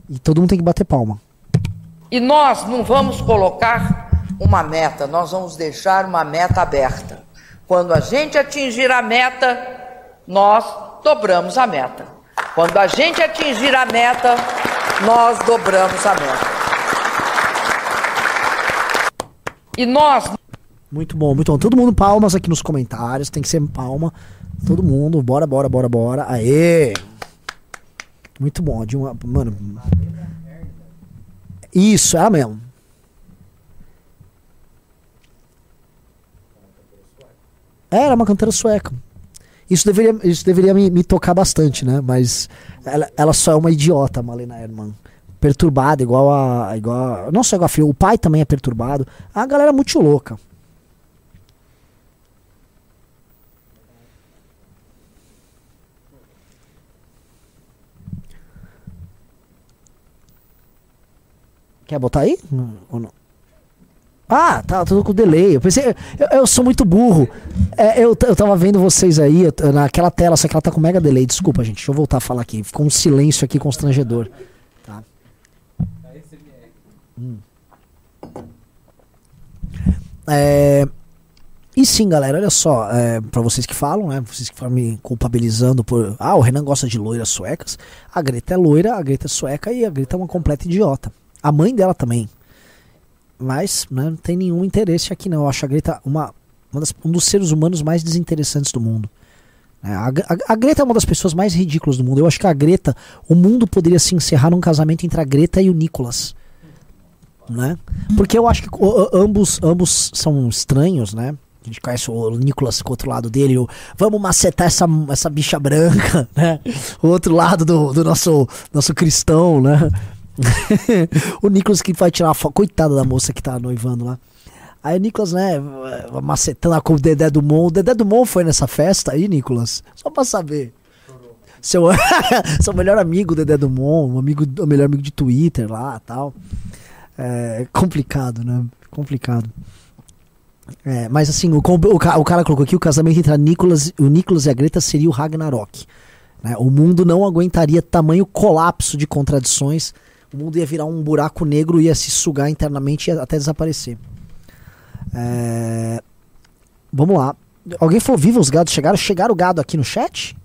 E todo mundo tem que bater palma. E nós não vamos colocar uma meta, nós vamos deixar uma meta aberta. Quando a gente atingir a meta, nós dobramos a meta. Quando a gente atingir a meta, nós dobramos a meta. E nós. Muito bom, muito bom. Todo mundo palmas aqui nos comentários, tem que ser palma. Todo mundo, bora, bora, bora, bora. Aê! Muito bom, de uma, mano. Isso, ela mesmo. É, Era uma cantora sueca. Isso deveria, isso deveria me, me tocar bastante, né? Mas ela, ela só é uma idiota, Malena Herman. Perturbada, igual a. Igual a, não só igual a filha, o pai também é perturbado. A galera é muito louca. Quer botar aí? Ou não? Ah, tá tudo com delay. Eu pensei, eu, eu sou muito burro. É, eu, eu tava vendo vocês aí naquela tela, só que ela tá com mega delay. Desculpa, gente. Deixa eu voltar a falar aqui. Ficou um silêncio aqui constrangedor. Tá. Hum. É, e sim, galera, olha só, é, para vocês que falam, né, vocês que ficam me culpabilizando por, ah, o Renan gosta de loiras suecas, a Greta é loira, a Greta é sueca e a Greta é uma completa idiota. A mãe dela também. Mas né, não tem nenhum interesse aqui não. Eu acho a Greta uma, uma das- um dos seres humanos mais desinteressantes do mundo. É, a, a- a Greta é uma das pessoas mais ridículas do mundo. Eu acho que a Greta, o mundo poderia se encerrar num casamento entre a Greta e o Nicolas. Né? Porque eu acho que o- ambos, ambos são estranhos, né? A gente conhece o Nicolas com o outro lado dele, o vamos macetar essa, essa bicha branca, [laughs] né? O outro lado do, do nosso, nosso cristão, né? [laughs] o Nicolas que vai tirar a foto, coitada da moça que tá noivando lá. Aí o Nicolas, né, macetando lá com o Dedé do Mon. O Dedé do Mon foi nessa festa aí, Nicolas? Só pra saber. Seu, [laughs] seu melhor amigo, Dedé do Mon, um amigo, o melhor amigo de Twitter lá tal. É complicado, né? Complicado. É, mas assim, o, o, o cara colocou aqui o casamento entre a Nicolas, o Nicolas e a Greta seria o Ragnarok. né? O mundo não aguentaria tamanho colapso de contradições. O mundo ia virar um buraco negro, ia se sugar internamente e até desaparecer. É, Vamos lá. Alguém falou viva os gados chegaram? Chegaram o gado aqui no chat?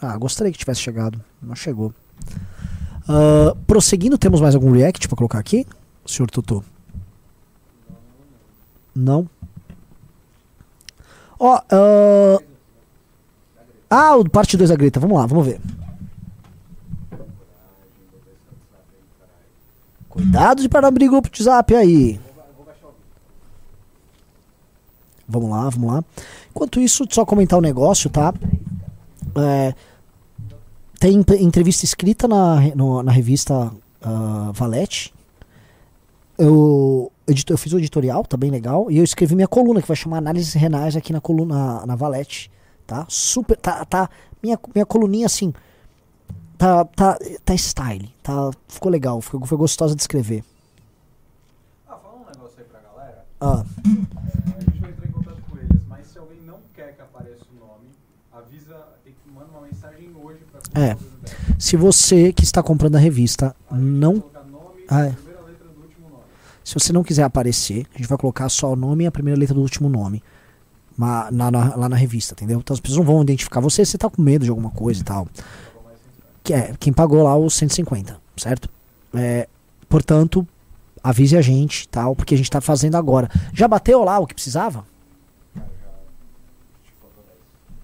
Ah, gostaria que tivesse chegado. Não chegou. Ah, prosseguindo, temos mais algum react pra colocar aqui? Senhor Totô. Não. Ó, ah, ah, o parte 2 da Greta. Vamos lá, vamos ver. Cuidado de parar abrir grupo de zap aí. Vamos lá, vamos lá. Enquanto isso, só comentar o negócio, tá? É, tem ent- entrevista escrita na, no- na revista ah, Valete. Eu, eu fiz o editorial, tá bem legal. E eu escrevi minha coluna, que vai chamar Análises Renais aqui na coluna na Valete. Tá? Super. Tá, tá, minha, minha coluninha assim. Tá, tá, tá style. Tá, ficou legal, ficou, foi gostosa de escrever. Ah, fala um negócio aí pra galera. Ah. É, a gente vai entrar em contato com eles, mas se alguém não quer que apareça o nome, avisa, tem que mandar uma mensagem hoje pra É. Se você que está comprando a revista não. Ah, é. Se você não quiser aparecer, a gente vai colocar só o nome e a primeira letra do último nome. na- na- lá na revista, entendeu? Então as pessoas não vão identificar você se você tá com medo de alguma coisa e tal. Que é quem pagou lá os 150, certo? É, portanto, avise a gente, tal, porque a gente tá fazendo agora. Já bateu lá o que precisava?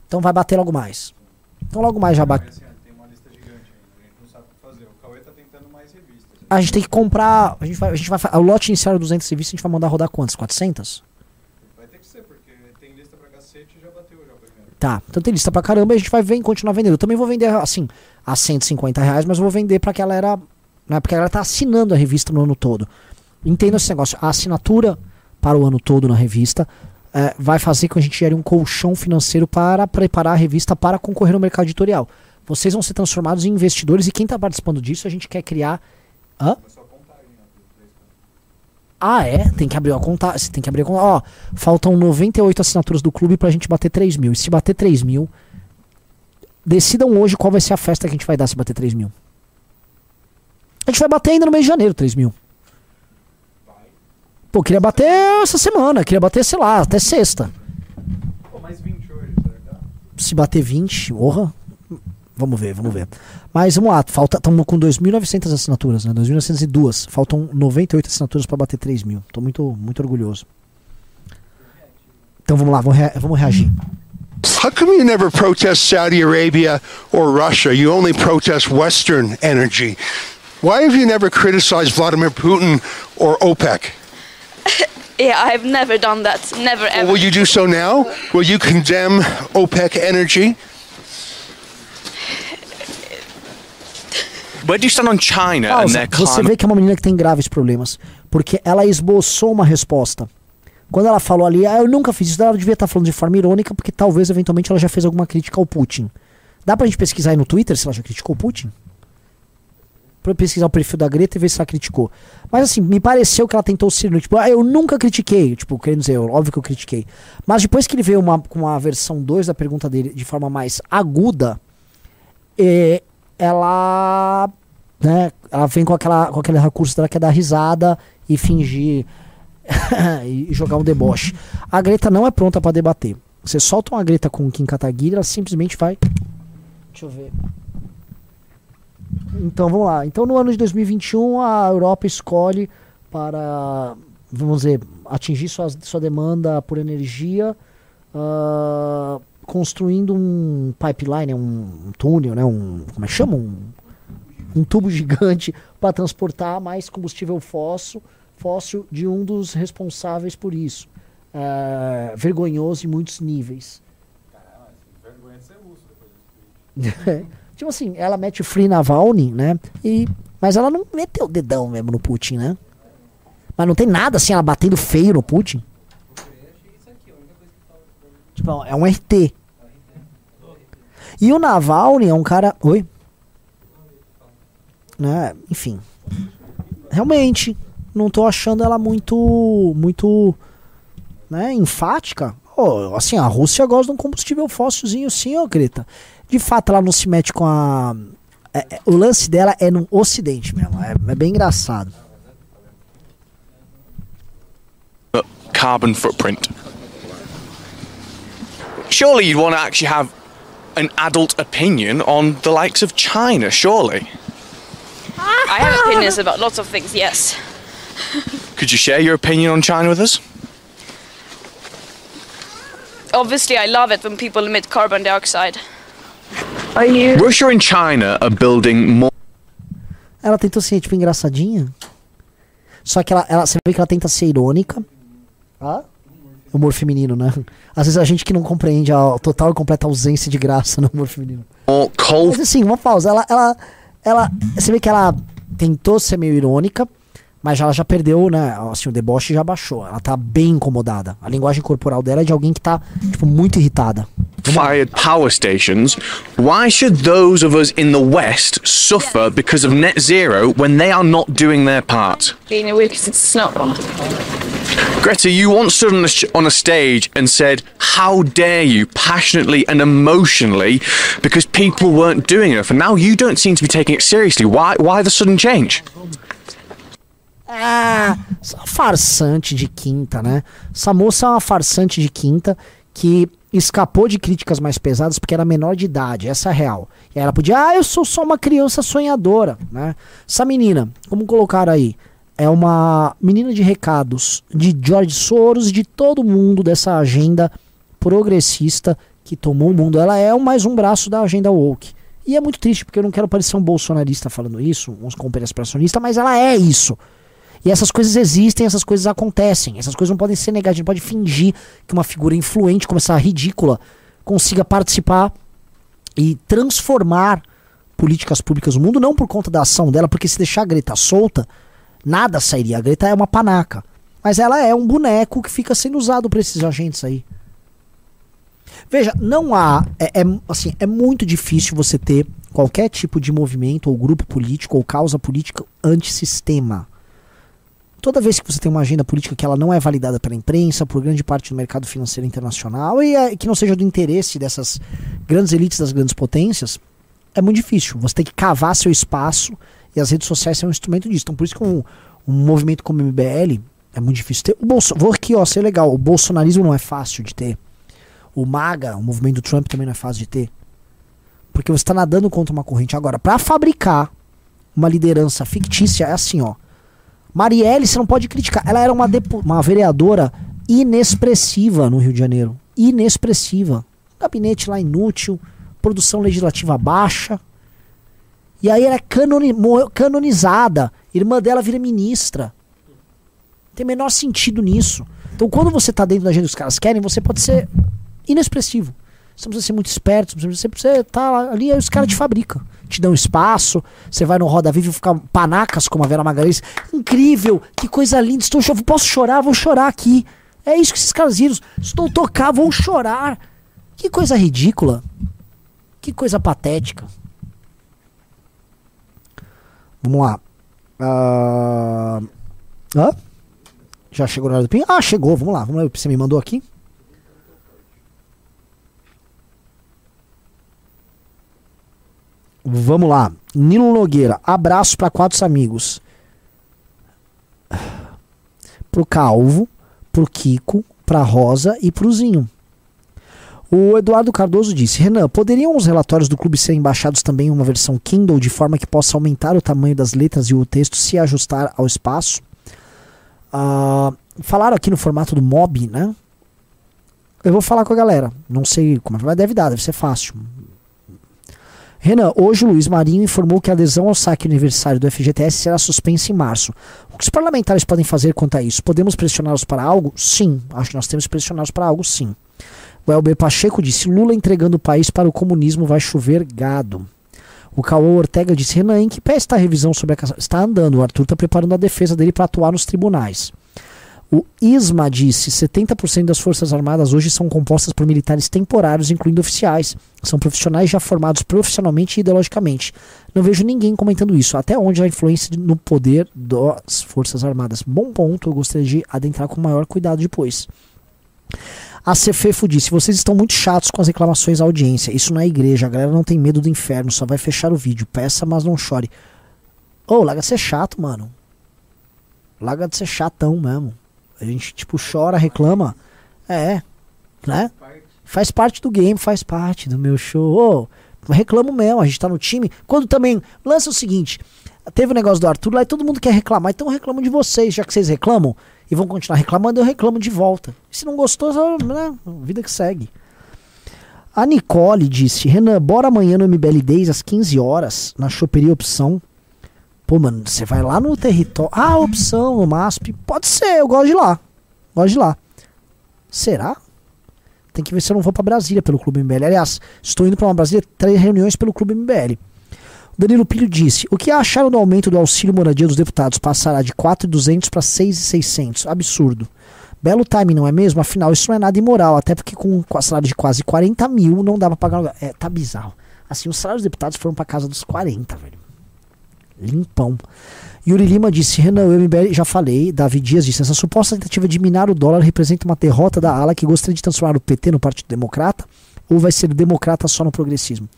Então vai bater logo mais. Então logo mais já bate. Tem uma lista gigante ainda, a gente não sabe o que fazer. O Cauê tá A gente tem que comprar. A gente vai, a gente vai o lote inicial é 200 revistas, a gente vai mandar rodar quantas? 400? Vai ter que ser, porque tem lista pra cacete e já bateu já o primeiro. Tá, então tem lista pra caramba e a gente vai ver, continuar vendendo. Eu também vou vender, assim, a 150 reais, mas vou vender pra galera. Né, porque a galera tá assinando a revista no ano todo. Entenda esse negócio. A assinatura para o ano todo na revista eh, vai fazer com que a gente gere um colchão financeiro para preparar a revista para concorrer no mercado editorial. Vocês vão ser transformados em investidores e quem está participando disso, a gente quer criar. Hã? Ah, é? Tem que abrir a conta. Você tem que abrir a conta. Ó, faltam 98 assinaturas do clube pra gente bater 3 mil. E se bater 3 mil, decidam hoje qual vai ser a festa que a gente vai dar se bater 3 mil. A gente vai bater ainda no mês de janeiro 3 mil. Pô, queria bater essa semana. Queria bater, sei lá, até sexta. Pô, mais 20 hoje, dá? Se bater 20, orra. Vamos ver, vamos ver. Mas vamos lá, falta, estamos com 2.900 assinaturas, né? 2.902. Faltam 98 assinaturas para bater 3 mil. Tô muito, muito orgulhoso. Então vamos lá, vamos, rea- vamos reagir. How come you never protest Saudi Arabia or Russia? You only protest Western energy. Why have you never criticized Vladimir Putin or OPEC? [laughs] Yeah, I've never done that. Never Well, ever. will you do so now? Will you condemn OPEC energy? Where do you stand on China and Pausa. their Você vê que é uma menina que tem graves problemas. Porque ela esboçou uma resposta. Quando ela falou ali, ah, eu nunca fiz isso, ela devia estar falando de forma irônica, porque talvez eventualmente ela já fez alguma crítica ao Putin. Dá pra gente pesquisar aí no Twitter se ela já criticou o Putin? Pra pesquisar o perfil da Greta e ver se ela criticou. Mas assim, me pareceu que ela tentou ser. Tipo, ah, eu nunca critiquei. Tipo, querendo dizer, óbvio que eu critiquei. Mas depois que ele veio uma, com a versão 2 da pergunta dele de forma mais aguda, eh, ela. Né, ela vem com, aquela, com aquele recurso dela que é dar risada e fingir. [coughs] e jogar um deboche. A Greta não é pronta pra debater. Você solta uma Greta com o Kim Kataguiri, ela simplesmente vai. Deixa eu ver. Então vamos lá. Então no ano de 2021 a Europa escolhe para, vamos dizer, atingir sua, sua demanda por energia, ah, construindo um pipeline, um, túnel, né? Um, como é que chama? Um, um tubo gigante para transportar mais combustível fóssil, fóssil de um dos responsáveis por isso. Ah, vergonhoso em muitos níveis. Vergonha de ser russo depois tipo assim, ela mete free Navalny, né? E, mas ela não meteu o dedão mesmo no Putin, né? Mas não tem nada assim, ela batendo feio no Putin. Tipo, é um RT. E o Navalny é um cara. Oi? Né? Enfim. Realmente, não tô achando ela muito. Muito. Né? Enfática. Ô, assim, a Rússia gosta de um combustível fóssilzinho sim, ó, Greta. De fato, ela não se mete com a. é- é- o lance dela é no ocidente mesmo. É, é bem engraçado. carbon footprint. Surely you'd want to actually have an adult opinion on the likes of China, surely. I have opinions about lots of things, yes. [laughs] Could you share your opinion on China with us? Obviously, I love it when people emit carbon dioxide. Are you? Russia and China are building more. Ela tentou ser, tipo, engraçadinha. Só que ela, ela, você vê que ela tenta ser irônica. Ah? Humor feminino, né? Às vezes a gente que não compreende a total e completa ausência de graça no humor feminino. Mas assim, uma pausa. Ela, ela, ela, você vê que ela tentou ser meio irônica, mas ela já perdeu, né? Assim, o deboche já baixou. Ela tá bem incomodada. A linguagem corporal dela é de alguém que tá, tipo, muito irritada. fired power stations, why should those of us in the West suffer because of net zero when they are not doing their part? Being weird because it's not. Greta, you once stood on a, sh- on a stage and said, How dare you, passionately and emotionally, because people weren't doing enough. And now you don't seem to be taking it seriously. Why, why the sudden change? Ah, farsante de quinta, né? Essa moça é uma farsante de quinta que escapou de críticas mais pesadas porque era menor de idade, essa é a real. E ela podia, ah, eu sou só uma criança sonhadora, né? Essa menina, como colocaram aí, é uma menina de recados de George Soros, de todo mundo dessa agenda progressista que tomou o mundo. Ela é mais um braço da agenda woke. E é muito triste, porque eu não quero parecer um bolsonarista falando isso, uns conspiracionista, mas ela é isso. E essas coisas existem, essas coisas acontecem. Essas coisas não podem ser negadas. A gente pode fingir que uma figura influente, como essa ridícula, consiga participar e transformar políticas públicas no mundo, não por conta da ação dela, porque se deixar a Greta solta, nada sairia. A Greta é uma panaca. Mas ela é um boneco que fica sendo usado por esses agentes aí. Veja, não há. É, é, assim, é muito difícil você ter qualquer tipo de movimento, ou grupo político, ou causa política antissistema. Toda vez que você tem uma agenda política que ela não é validada pela imprensa, por grande parte do mercado financeiro internacional, e é, que não seja do interesse dessas grandes elites das grandes potências, é muito difícil. Você tem que cavar seu espaço e as redes sociais são um instrumento disso. Então, por isso que um, um movimento como o MBL é muito difícil ter. O Bolso, vou aqui, ó, ser legal. O bolsonarismo não é fácil de ter. O MAGA, o movimento do Trump também não é fácil de ter. Porque você está nadando contra uma corrente. Agora, para fabricar uma liderança fictícia, é assim, ó. Marielle, você não pode criticar. Ela era uma, uma vereadora inexpressiva no Rio de Janeiro. Inexpressiva. Gabinete lá inútil, produção legislativa baixa. E aí ela é canoni canonizada. Irmã dela vira ministra. Tem menor sentido nisso. Então, quando você está dentro da agenda que os caras querem, você pode ser inexpressivo. Você precisa ser muito esperto, você precisa tá ali, aí os caras te fabricam. Te dão espaço, você vai no Roda Viva e ficar panacas como a Vera Magalhães. Incrível, que coisa linda. Estou chorando, posso chorar, vou chorar aqui. É isso que esses caras viram. Estou tocar, vou chorar. Que coisa ridícula. Que coisa patética. Vamos lá. Uh... Já chegou na hora do pin? Ah, chegou. Vamos lá. Vamos lá. Você me mandou aqui. Vamos lá. Nilo Nogueira. Abraço para quatro amigos. Pro Calvo, pro Kiko, pra Rosa e pro Zinho. O Eduardo Cardoso disse: Renan, poderiam os relatórios do clube serem baixados também em uma versão Kindle de forma que possa aumentar o tamanho das letras e o texto se ajustar ao espaço? Uh, falaram aqui no formato do MOB, né? Eu vou falar com a galera. Não sei como é, mas deve dar, deve ser fácil. Renan, hoje o Luiz Marinho informou que a adesão ao saque aniversário do FGTS será suspensa em março. O que os parlamentares podem fazer quanto a isso? Podemos pressioná-los para algo? Sim. Acho que nós temos que pressioná-los para algo, sim. O Elber Pacheco disse: Lula entregando o país para o comunismo vai chover gado. O Cauã Ortega disse: Renan, em que pé está a revisão sobre a caça? Está andando. O Arthur está preparando a defesa dele para atuar nos tribunais. O ISMA disse: 70% das Forças Armadas hoje são compostas por militares temporários, incluindo oficiais. São profissionais já formados profissionalmente e ideologicamente. Não vejo ninguém comentando isso. Até onde a influência no poder das Forças Armadas? Bom ponto, eu gostaria de adentrar com maior cuidado depois. A Cefefo disse: vocês estão muito chatos com as reclamações à audiência. Isso não é igreja, a galera não tem medo do inferno, só vai fechar o vídeo. Peça, mas não chore. Ô, oh, larga de ser chato, mano. Larga de ser chatão mesmo. A gente, tipo, chora, reclama. É, né? Faz parte do game, faz parte do meu show. Oh, reclamo mesmo, a gente tá no time. Quando também. Lança o seguinte: teve o negócio do Arthur lá e todo mundo quer reclamar. Então eu reclamo de vocês, já que vocês reclamam e vão continuar reclamando, eu reclamo de volta. E se não gostou, né? Vida que segue. A Nicole disse: Renan, bora amanhã no MBL 10 às 15 horas, na choperia opção. Pô, mano, você vai lá no território. Ah, opção, no MASP. Pode ser, eu gosto de lá. Gosto de lá. Será? Tem que ver se eu não vou para Brasília pelo Clube MBL. Aliás, estou indo para uma Brasília, três reuniões pelo Clube MBL. Danilo Pilho disse: O que acharam do aumento do auxílio moradia dos deputados? Passará de 4.200 para 6.600. Absurdo. Belo time, não é mesmo? Afinal, isso não é nada imoral, até porque com o salário de quase 40 mil não dá pra pagar. É, tá bizarro. Assim, os salários dos deputados foram pra casa dos 40, velho limpão. Yuri Lima disse: Renan, o MBL, já falei. Davi Dias disse: essa suposta tentativa de minar o dólar representa uma derrota da ala que gostaria de transformar o PT no Partido Democrata ou vai ser democrata só no progressismo?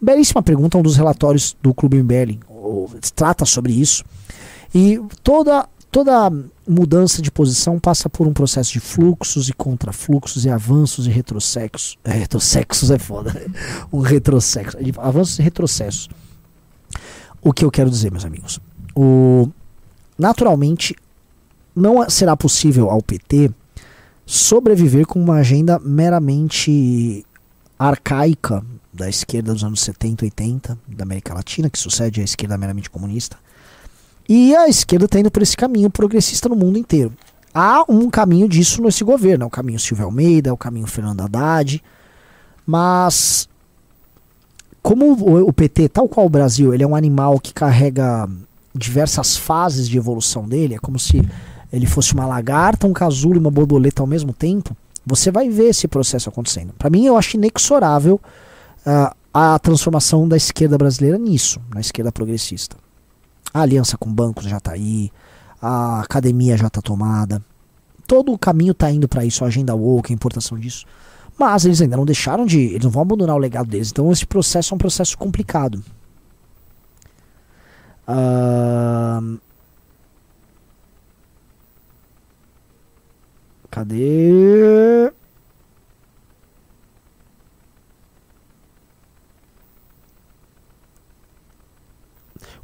Belíssima pergunta, um dos relatórios do Clube MBL trata sobre isso. E toda, toda mudança de posição passa por um processo de fluxos e contrafluxos e avanços e retrocessos. É, retrocessos é foda. [laughs] um retrocesso. Avanços e retrocessos. O que eu quero dizer, meus amigos? O, naturalmente, não será possível ao PT sobreviver com uma agenda meramente arcaica, da esquerda dos anos 70, 80 da América Latina, que sucede à esquerda meramente comunista. E a esquerda está indo por esse caminho progressista no mundo inteiro. Há um caminho disso nesse governo, é o caminho Silvio Almeida, é o caminho Fernando Haddad, mas como o, PT, tal qual o Brasil, ele é um animal que carrega diversas fases de evolução dele, é como se ele fosse uma lagarta, um casulo e uma borboleta ao mesmo tempo, você vai ver esse processo acontecendo. Para mim, eu acho inexorável uh, a transformação da esquerda brasileira nisso, na esquerda progressista. A aliança com bancos já está aí, a academia já está tomada, todo o caminho está indo para isso, a agenda woke, a importação disso. Mas eles ainda não deixaram de. Eles não vão abandonar o legado deles. Então esse processo é um processo complicado. Uh... Cadê?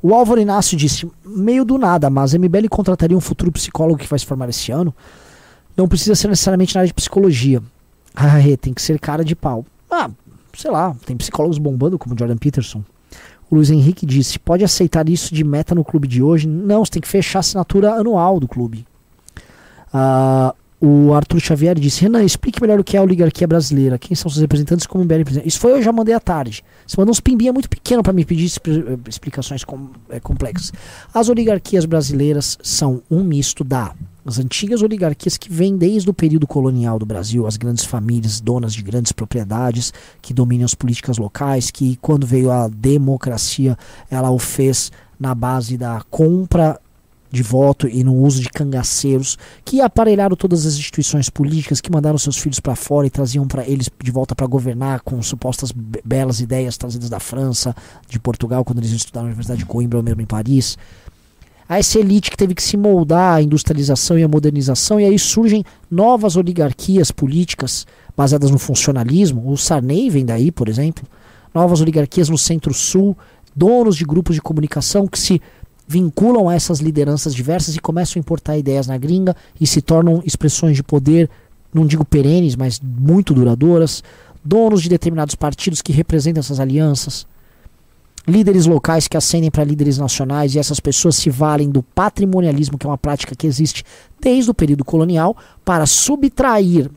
O Álvaro Inácio disse: meio do nada, mas a MBL contrataria um futuro psicólogo que vai se formar esse ano. Não precisa ser necessariamente na área de psicologia. Ah, tem que ser cara de pau. Ah, sei lá, tem psicólogos bombando como Jordan Peterson. O Luiz Henrique disse: pode aceitar isso de meta no clube de hoje? Não, você tem que fechar a assinatura anual do clube. Uh, o Arthur Xavier disse: Renan, explique melhor o que é a oligarquia brasileira. Quem são seus representantes como MBL presidente? Isso foi eu já mandei à tarde. Você mandou uns pimbinha muito pequeno para me pedir eh, explicações com, é, complexas. As oligarquias brasileiras são um misto da as antigas oligarquias que vêm desde o período colonial do Brasil, as grandes famílias donas de grandes propriedades que dominam as políticas locais, que quando veio a democracia, ela o fez na base da compra de voto e no uso de cangaceiros que aparelharam todas as instituições políticas, que mandaram seus filhos para fora e traziam para eles de volta para governar com supostas belas ideias trazidas da França, de Portugal, quando eles estudaram na Universidade de Coimbra ou mesmo em Paris. A essa elite que teve que se moldar à industrialização e à modernização, e aí surgem novas oligarquias políticas baseadas no funcionalismo. O Sarney vem daí, por exemplo. Novas oligarquias no centro-sul, donos de grupos de comunicação que se vinculam a essas lideranças diversas e começam a importar ideias na gringa e se tornam expressões de poder, não digo perenes, mas muito duradouras, donos de determinados partidos que representam essas alianças, líderes locais que ascendem para líderes nacionais e essas pessoas se valem do patrimonialismo, que é uma prática que existe desde o período colonial, para subtrair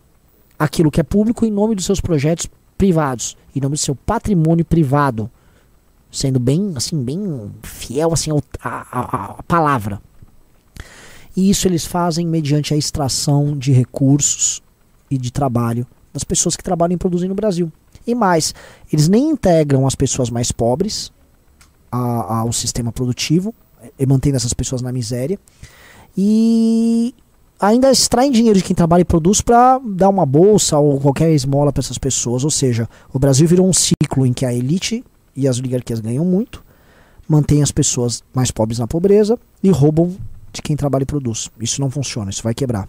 aquilo que é público em nome dos seus projetos privados, em nome do seu patrimônio privado sendo bem, assim, bem fiel assim à, palavra. E isso eles fazem mediante a extração de recursos e de trabalho das pessoas que trabalham e produzem no Brasil. E mais, eles nem integram as pessoas mais pobres ao sistema produtivo, e mantendo essas pessoas na miséria. E ainda extraem dinheiro de quem trabalha e produz para dar uma bolsa ou qualquer esmola para essas pessoas. Ou seja, o Brasil virou um ciclo em que a elite e as oligarquias ganham muito, mantêm as pessoas mais pobres na pobreza e roubam de quem trabalha e produz. Isso não funciona, isso vai quebrar.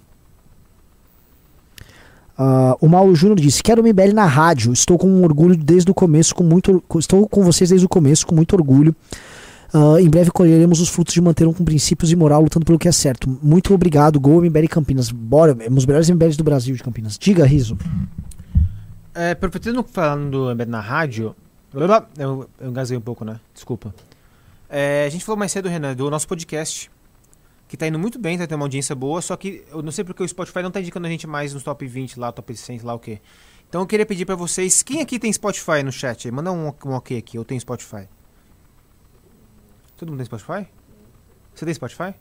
Uh, o Mauro Júnior disse: Quero MBL na rádio. Estou com orgulho desde o começo, com muito estou com vocês desde o começo, com muito orgulho. Uh, em breve colheremos os frutos de manter um com princípios e moral, lutando pelo que é certo. Muito obrigado, Gol MBL Campinas. Bora, os melhores MBLs do Brasil de Campinas. Diga, Riso. É, falando do MBL na rádio, eu, eu engasguei um pouco, né? Desculpa. É, a gente falou mais cedo, Renan, do nosso podcast. Que tá indo muito bem, tá tendo uma audiência boa, só que eu não sei porque o Spotify não tá indicando a gente mais nos top 20 lá, top 100, lá o quê. Então eu queria pedir para vocês, quem aqui tem Spotify no chat? Manda um, um ok aqui, eu tenho Spotify. Todo mundo tem Spotify? Você tem Spotify?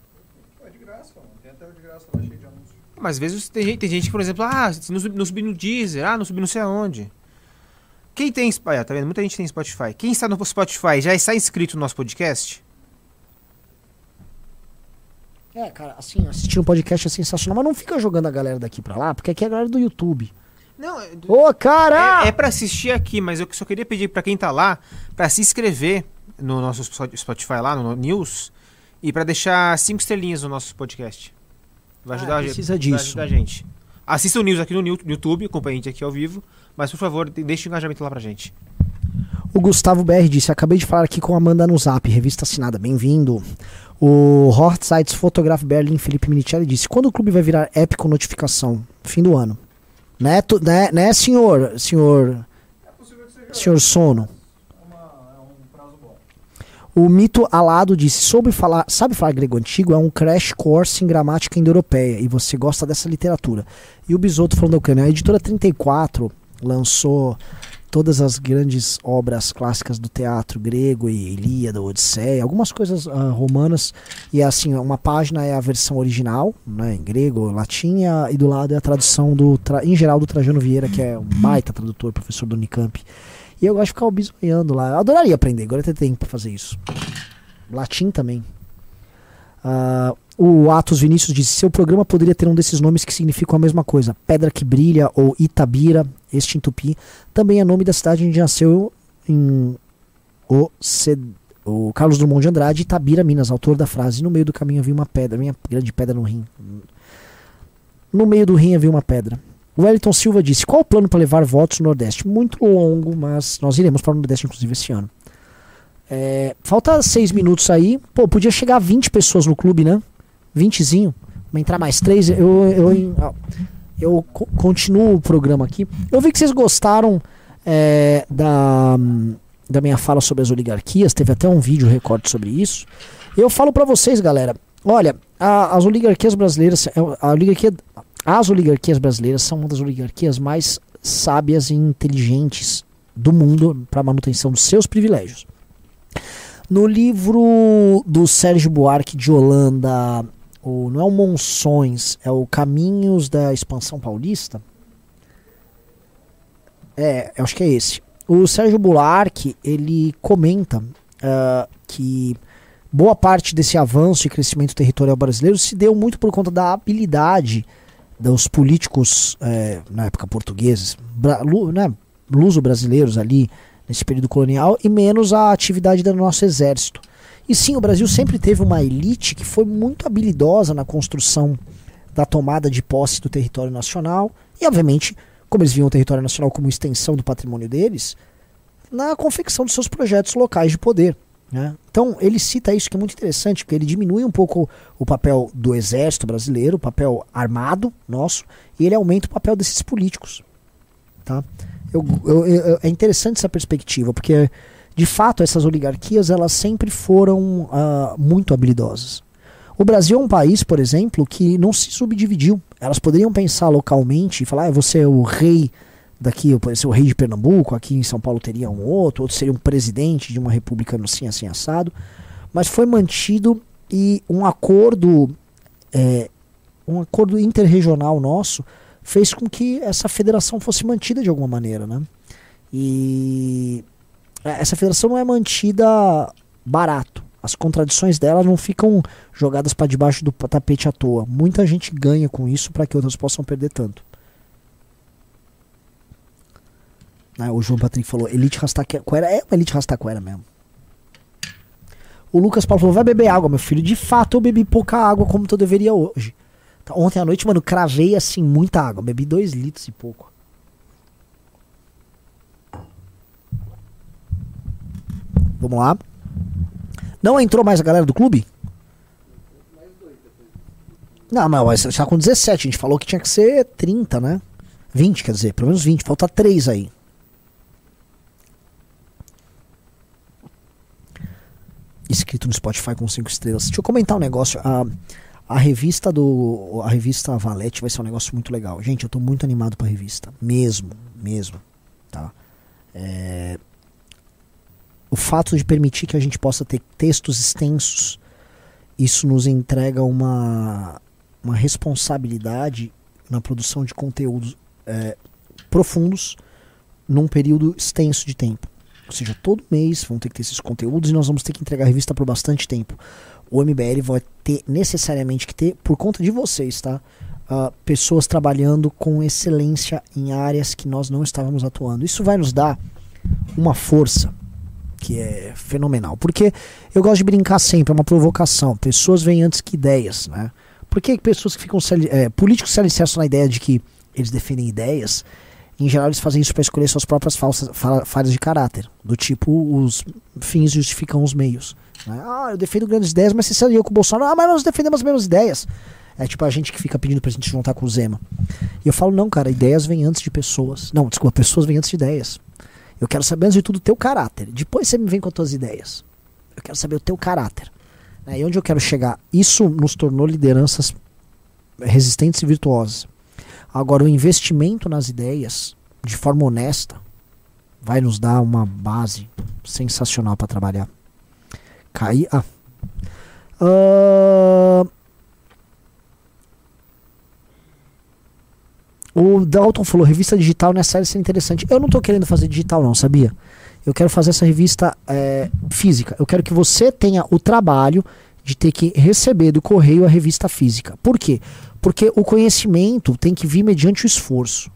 É de graça, mano. Tem até o de graça lá cheio de anúncios. Mas às vezes tem gente, tem gente por exemplo, ah, não, não subi no Deezer, ah, não subi não sei aonde. Quem tem Spotify, tá vendo? Muita gente tem Spotify. Quem está no Spotify já está inscrito no nosso podcast? É, cara, assim, assistir um podcast é sensacional, mas não fica jogando a galera daqui pra lá, porque aqui é a galera do YouTube. Não, Ô, oh, cara! É, é pra assistir aqui, mas eu só queria pedir pra quem tá lá pra se inscrever no nosso Spotify lá, no News, e pra deixar cinco estrelinhas no nosso podcast. Vai ajudar, ah, precisa a, disso. Vai ajudar a gente. Assista o News aqui no YouTube, acompanhe a gente aqui ao vivo. Mas, por favor, deixe o engajamento lá pra gente. O Gustavo BR disse: Acabei de falar aqui com a Amanda no Zap, revista assinada, bem-vindo. O Hort Sites Photograph Berlin Felipe Minicelli disse: Quando o clube vai virar app com notificação? Fim do ano. Né, tu, né, né senhor? Senhor. É Senhor Sono. O mito alado disse: Soube falar, sabe falar grego antigo? É um crash course em gramática indo-europeia e você gosta dessa literatura. E o Bisoto falando da Ucrânia. A editora 34 lançou todas as grandes obras clássicas do teatro grego e Ilíada, Odisseia, algumas coisas ah, romanas. E assim, uma página é a versão original, né, em grego, latim, e do lado é a tradução do, em geral do Trajano Vieira, que é um baita tradutor, professor do Unicamp. E eu gosto de ficar bisonhando lá. Eu adoraria aprender, agora eu tempo pra fazer isso. Latim também. Ah, o Atos Vinícius disse: seu programa poderia ter um desses nomes que significam a mesma coisa. Pedra que brilha ou Itabira, este em Tupi, também é nome da cidade onde nasceu em o, Ced- o Carlos Drummond de Andrade, Itabira, Minas, autor da frase: No meio do caminho havia uma pedra, minha grande pedra no rim. No meio do rim havia uma pedra. O Wellington Silva disse: Qual o plano para levar votos no Nordeste? Muito longo, mas nós iremos para o Nordeste, inclusive, esse ano. É, falta seis minutos aí. Pô, podia chegar a 20 pessoas no clube, né? 20zinho. Vai entrar mais três. Eu, eu, eu co- continuo o programa aqui. Eu vi que vocês gostaram é, da, da minha fala sobre as oligarquias. Teve até um vídeo recorte sobre isso. Eu falo pra vocês, galera. Olha, a- as oligarquias brasileiras, a oligarquia, as oligarquias brasileiras são uma das oligarquias mais sábias e inteligentes do mundo para manutenção dos seus privilégios. No livro do Sérgio Buarque de Holanda, o, não é o Monções, é o Caminhos da Expansão Paulista. É, eu acho que é esse. O Sérgio Buarque, ele comenta ah, que boa parte desse avanço e crescimento territorial brasileiro se deu muito por conta da habilidade dos políticos, eh, na época portugueses, bra- lu- né, luso-brasileiros ali, nesse período colonial, e menos a atividade do nosso exército. E sim, o Brasil sempre teve uma elite que foi muito habilidosa na construção da tomada de posse do território nacional, e obviamente, como eles viam o território nacional como extensão do patrimônio deles, na confecção dos seus projetos locais de poder. Né? Então, ele cita isso que é muito interessante, porque ele diminui um pouco o papel do exército brasileiro, o papel armado nosso, e ele aumenta o papel desses políticos. Tá? Eu, eu- eu- é interessante essa perspectiva, porque de fato essas oligarquias elas sempre foram ah, muito habilidosas. O Brasil é um país, por exemplo, que não se subdividiu. Elas poderiam pensar localmente e falar, ah, você é o rei daqui, eu poderia ser o rei de Pernambuco, aqui em São Paulo teria um outro, outro seria um presidente de uma república assim, assim, assado. Mas foi mantido e um acordo, é, um acordo interregional nosso fez com que essa federação fosse mantida de alguma maneira, né? E é, essa federação não é mantida barato. As contradições dela não ficam jogadas para debaixo do tapete à toa. Muita gente ganha com isso para que outras possam perder tanto. Né, o João Patrick falou, Elite Rastaquera. É uma Elite Rastaquera mesmo. O Lucas Paulo falou, vai beber água, meu filho. De fato, eu bebi pouca água como eu deveria hoje. Ontem à noite, mano, cravei assim muita água. Bebi dois litros e pouco. Vamos lá. Não entrou mais a galera do clube? Não, mas você tá com 17. A gente falou que tinha que ser 30, né? 20, quer dizer, pelo menos 20. Falta 3 aí. Escrito no Spotify com 5 estrelas. Deixa eu comentar um negócio. A, a revista do. A revista Valete vai ser um negócio muito legal. Gente, eu tô muito animado pra revista. Mesmo, mesmo. Tá? É, o fato de permitir que a gente possa ter textos extensos, isso nos entrega uma, uma responsabilidade na produção de conteúdos é, profundos num período extenso de tempo. Ou seja, todo mês vão ter que ter esses conteúdos e nós vamos ter que entregar a revista por bastante tempo. O MBL vai ter necessariamente que ter, por conta de vocês, tá? Ah, pessoas trabalhando com excelência em áreas que nós não estávamos atuando. Isso vai nos dar uma força que é fenomenal. Porque eu gosto de brincar sempre, é uma provocação. Pessoas vêm antes que ideias, né? Por que pessoas que ficam é, políticos se alicerçam na ideia de que eles defendem ideias? Em geral, eles fazem isso para escolher suas próprias falsas, fa- falhas de caráter. Do tipo, os fins justificam os meios. Né? Ah, eu defendo grandes ideias, mas você se aliou com o Bolsonaro. Ah, mas nós defendemos as mesmas ideias. É tipo a gente que fica pedindo pra gente juntar com o Zema. E eu falo, não, cara, ideias vêm antes de pessoas. Não, desculpa, pessoas vêm antes de ideias. Eu quero saber, antes de tudo, o teu caráter. Depois você me vem com as tuas ideias. Eu quero saber o teu caráter. Né? E onde eu quero chegar? Isso nos tornou lideranças resistentes e virtuosas. Agora, o investimento nas ideias, de forma honesta, vai nos dar uma base sensacional para trabalhar. Cair. Ah. Ah, O Dalton falou, revista digital nessa área seria interessante. Eu não tô querendo fazer digital não, sabia? Eu quero fazer essa revista é, física. Eu quero que você tenha o trabalho de ter que receber do correio a revista física. Por quê? Porque o conhecimento tem que vir mediante o esforço.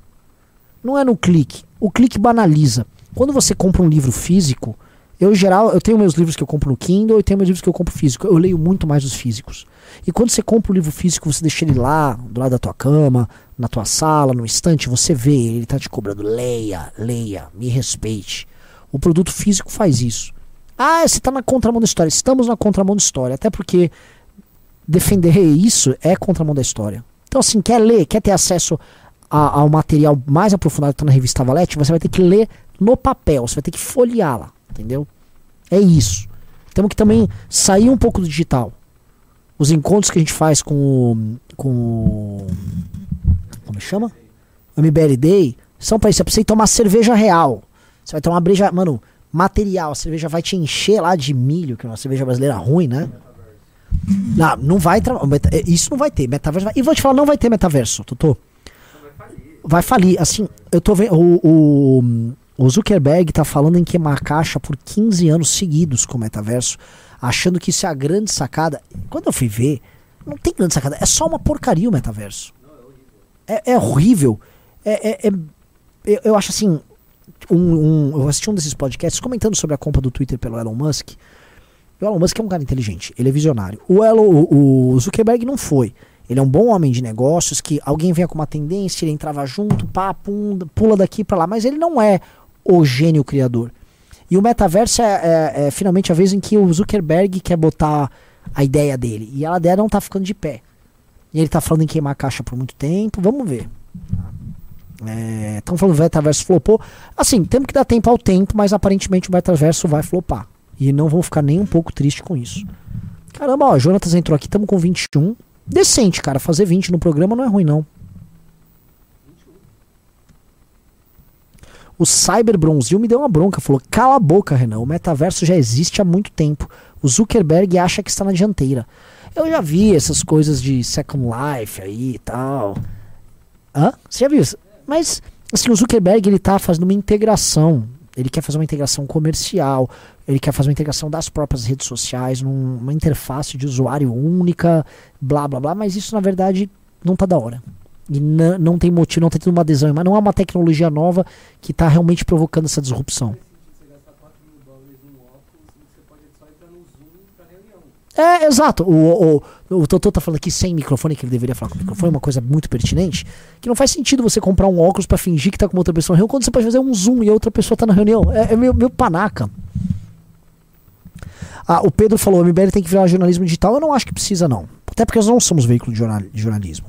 Não é no clique. O clique banaliza. Quando você compra um livro físico, eu geral, eu tenho meus livros que eu compro no Kindle e tenho meus livros que eu compro físico. Eu leio muito mais os físicos. E quando você compra o livro físico, você deixa ele lá, do lado da tua cama, na tua sala, no estante, você vê, ele tá te cobrando. Leia, leia, me respeite. O produto físico faz isso. Ah, você tá na contramão da história. Estamos na contramão da história. Até porque defender isso é contramão da história. Então, assim, quer ler, quer ter acesso ao material mais aprofundado que tá na revista Valete, você vai ter que ler no papel, você vai ter que folheá-la, entendeu? É isso. Temos que também sair um pouco do digital. Os encontros que a gente faz com o. com. Como chama? O MBL Day são pra isso. É você ir tomar cerveja real. Você vai tomar breja. Mano, material. A cerveja vai te encher lá de milho, que é uma cerveja brasileira ruim, né? Não, não vai. é, Isso não vai ter. Metaverso vai- E vou te falar, não vai ter metaverso, Totô. Vai falir. Assim, eu tô vendo. O, o, o Zuckerberg tá falando em queimar caixa por 15 anos seguidos com o metaverso, achando que isso é a grande sacada. Quando eu fui ver, não tem grande sacada. É só uma porcaria o metaverso. É, é horrível. É, é- é- eu, eu acho assim. Um, um- eu assisti um desses podcasts comentando sobre a compra do Twitter pelo Elon Musk. O Elon Musk é um cara inteligente, ele é visionário. O, Elon, o, o Zuckerberg não foi. Ele é um bom homem de negócios que alguém venha com uma tendência, ele entrava junto, pá, pum, pula daqui pra lá. Mas ele não é o gênio criador. E o metaverso é, é- é finalmente a vez em que o Zuckerberg quer botar a ideia dele. E a ideia não tá ficando de pé. E ele tá falando em queimar a caixa por muito tempo. Vamos ver. Estão falando que o metaverso flopou. Assim, temos que dar tempo ao tempo, mas aparentemente o metaverso vai flopar. E não vão ficar nem um pouco triste com isso. Caramba, ó, Jonatas entrou aqui, estamos com 21. Decente, cara. Fazer 20 no programa não é ruim, não. O Cyber Bronzil me deu uma bronca. Falou: cala a boca, Renan. O metaverso já existe há muito tempo. O Zuckerberg acha que está na dianteira. Eu já vi essas coisas de Second Life aí e tal. Hã? Você já viu isso? Mas, assim, o Zuckerberg ele tá fazendo uma integração. Ele quer fazer uma integração comercial. Ele quer fazer uma integração das próprias redes sociais, numa interface de usuário única, blá blá blá. Mas isso, na verdade, não tá da hora. E não, não tem motivo, não tá tendo uma adesão. Mas não é uma tecnologia nova que tá realmente provocando essa disrupção. É, exato. O, o, o Totô tá falando aqui sem microfone, que ele deveria falar com microfone, uma coisa muito pertinente. Que não faz sentido você comprar um óculos pra fingir que tá com outra pessoa na reunião, quando você pode fazer um zoom e a outra pessoa tá na reunião. É, é meio panaca. Ah, o Pedro falou, o MBL tem que virar jornalismo digital. Eu não acho que precisa, não. Até porque nós não somos veículo de jornalismo.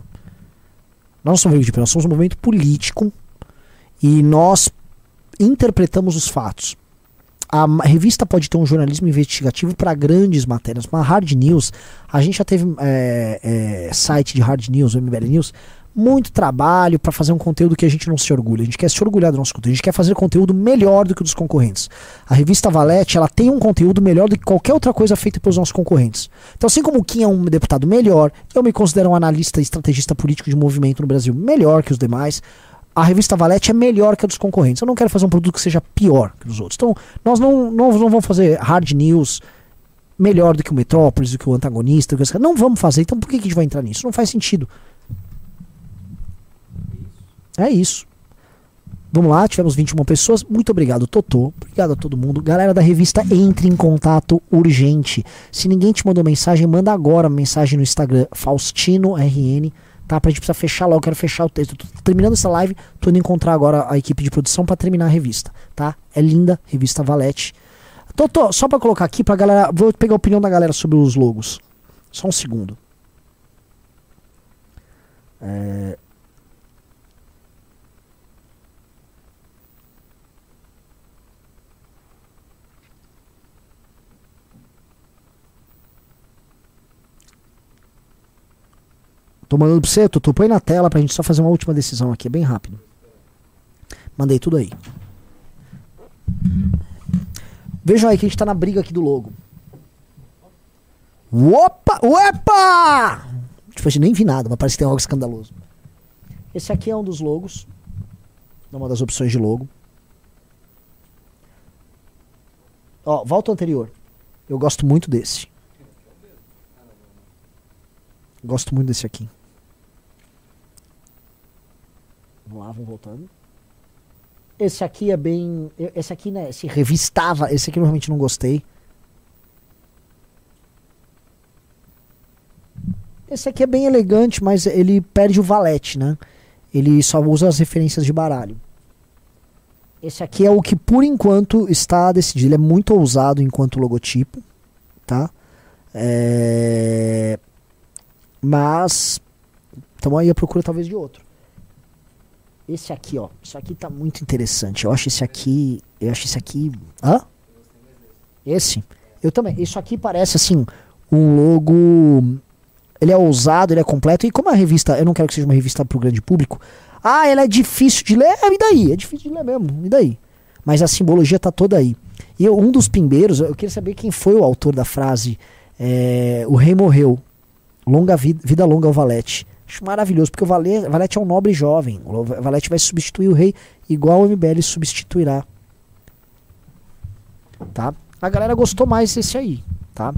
Nós não somos veículo de nós somos um movimento político e nós interpretamos os fatos. A revista pode ter um jornalismo investigativo para grandes matérias. Uma hard news, a gente já teve é, é, site de hard news, o MBL News, muito trabalho para fazer um conteúdo que a gente não se orgulha. A gente quer se orgulhar do nosso conteúdo, a gente quer fazer conteúdo melhor do que o dos concorrentes. A revista Valete, ela tem um conteúdo melhor do que qualquer outra coisa feita pelos nossos concorrentes. Então, assim como o Kim é um deputado melhor, eu me considero um analista e estrategista político de movimento no Brasil melhor que os demais. A revista Valete é melhor que a dos concorrentes. Eu não quero fazer um produto que seja pior que os outros. Então, nós não, não, não vamos fazer hard news melhor do que o Metrópolis, do que o antagonista. Do que Não vamos fazer. Então, por que que a gente vai entrar nisso? Não faz sentido. É isso. Vamos lá, tivemos 21 pessoas. Muito obrigado, Totô. Obrigado a todo mundo. Galera da revista, entre em contato urgente. Se ninguém te mandou mensagem, manda agora uma mensagem no Instagram, FaustinoRN, tá? Pra gente precisar fechar logo, quero fechar o texto. Tô terminando essa live, tô indo encontrar agora a equipe de produção pra terminar a revista, tá? É linda, revista Valete. Totô, só pra colocar aqui pra galera, vou pegar a opinião da galera sobre os logos. Só um segundo. É... Tô mandando pra você, Tutu, põe na tela pra gente só fazer uma última decisão aqui, é bem rápido. Mandei tudo aí. Vejam aí que a gente tá na briga aqui do logo. Opa! Opa! Tipo, eu nem vi nada, mas parece que tem algo escandaloso. Esse aqui é um dos logos. É uma das opções de logo. Ó, volta ao anterior. Eu gosto muito desse. Gosto muito desse aqui. Vamos lá, vamos voltando. Esse aqui é bem. Esse aqui, né? Se revistava. Esse aqui eu realmente não gostei. Esse aqui é bem elegante, mas ele perde o valete, né? Ele só usa as referências de baralho. Esse aqui é o que por enquanto está decidido. Ele é muito ousado enquanto logotipo, tá? É... Mas estamos aí à procura talvez de outro. Esse aqui, ó. Isso aqui tá muito interessante. Eu acho esse aqui. Eu acho esse aqui. Hã? Esse? Eu também. Isso aqui parece assim. Um logo. Ele é ousado, ele é completo. E como a revista. Eu não quero que seja uma revista pro grande público. Ah, ela é difícil de ler. É, e daí? É difícil de ler mesmo. E daí? Mas a simbologia tá toda aí. E eu- um dos pimbeiros, eu queria saber quem foi o autor da frase. é, o rei morreu. Longa vida, vida longa ao Valete. Acho maravilhoso, porque o Valete, Valete é um nobre jovem. O Valete vai substituir o rei igual o MBL substituirá. Tá? A galera gostou mais desse aí, tá?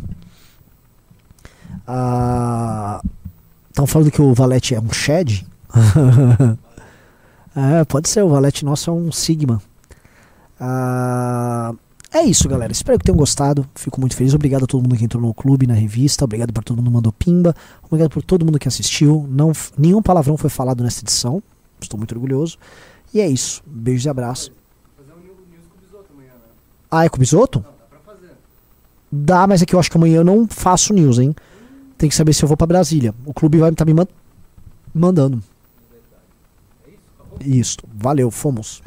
Estão falando que o Valete é um Shed? [laughs] é, pode ser, o Valete nosso é um Sigma. Ah, é isso, galera. Espero que tenham gostado. Fico muito feliz. Obrigado a todo mundo que entrou no clube, na revista. Obrigado por todo mundo que mandou pimba. Obrigado por todo mundo que assistiu. Não, nenhum palavrão foi falado nessa edição. Estou muito orgulhoso. E é isso. Beijos e abraços. Ah, é com o Bisoto? Dá, mas é que eu acho que amanhã eu não faço news, hein? Tem que saber se eu vou pra Brasília. O clube vai estar me man- mandando. Isso. Valeu, fomos.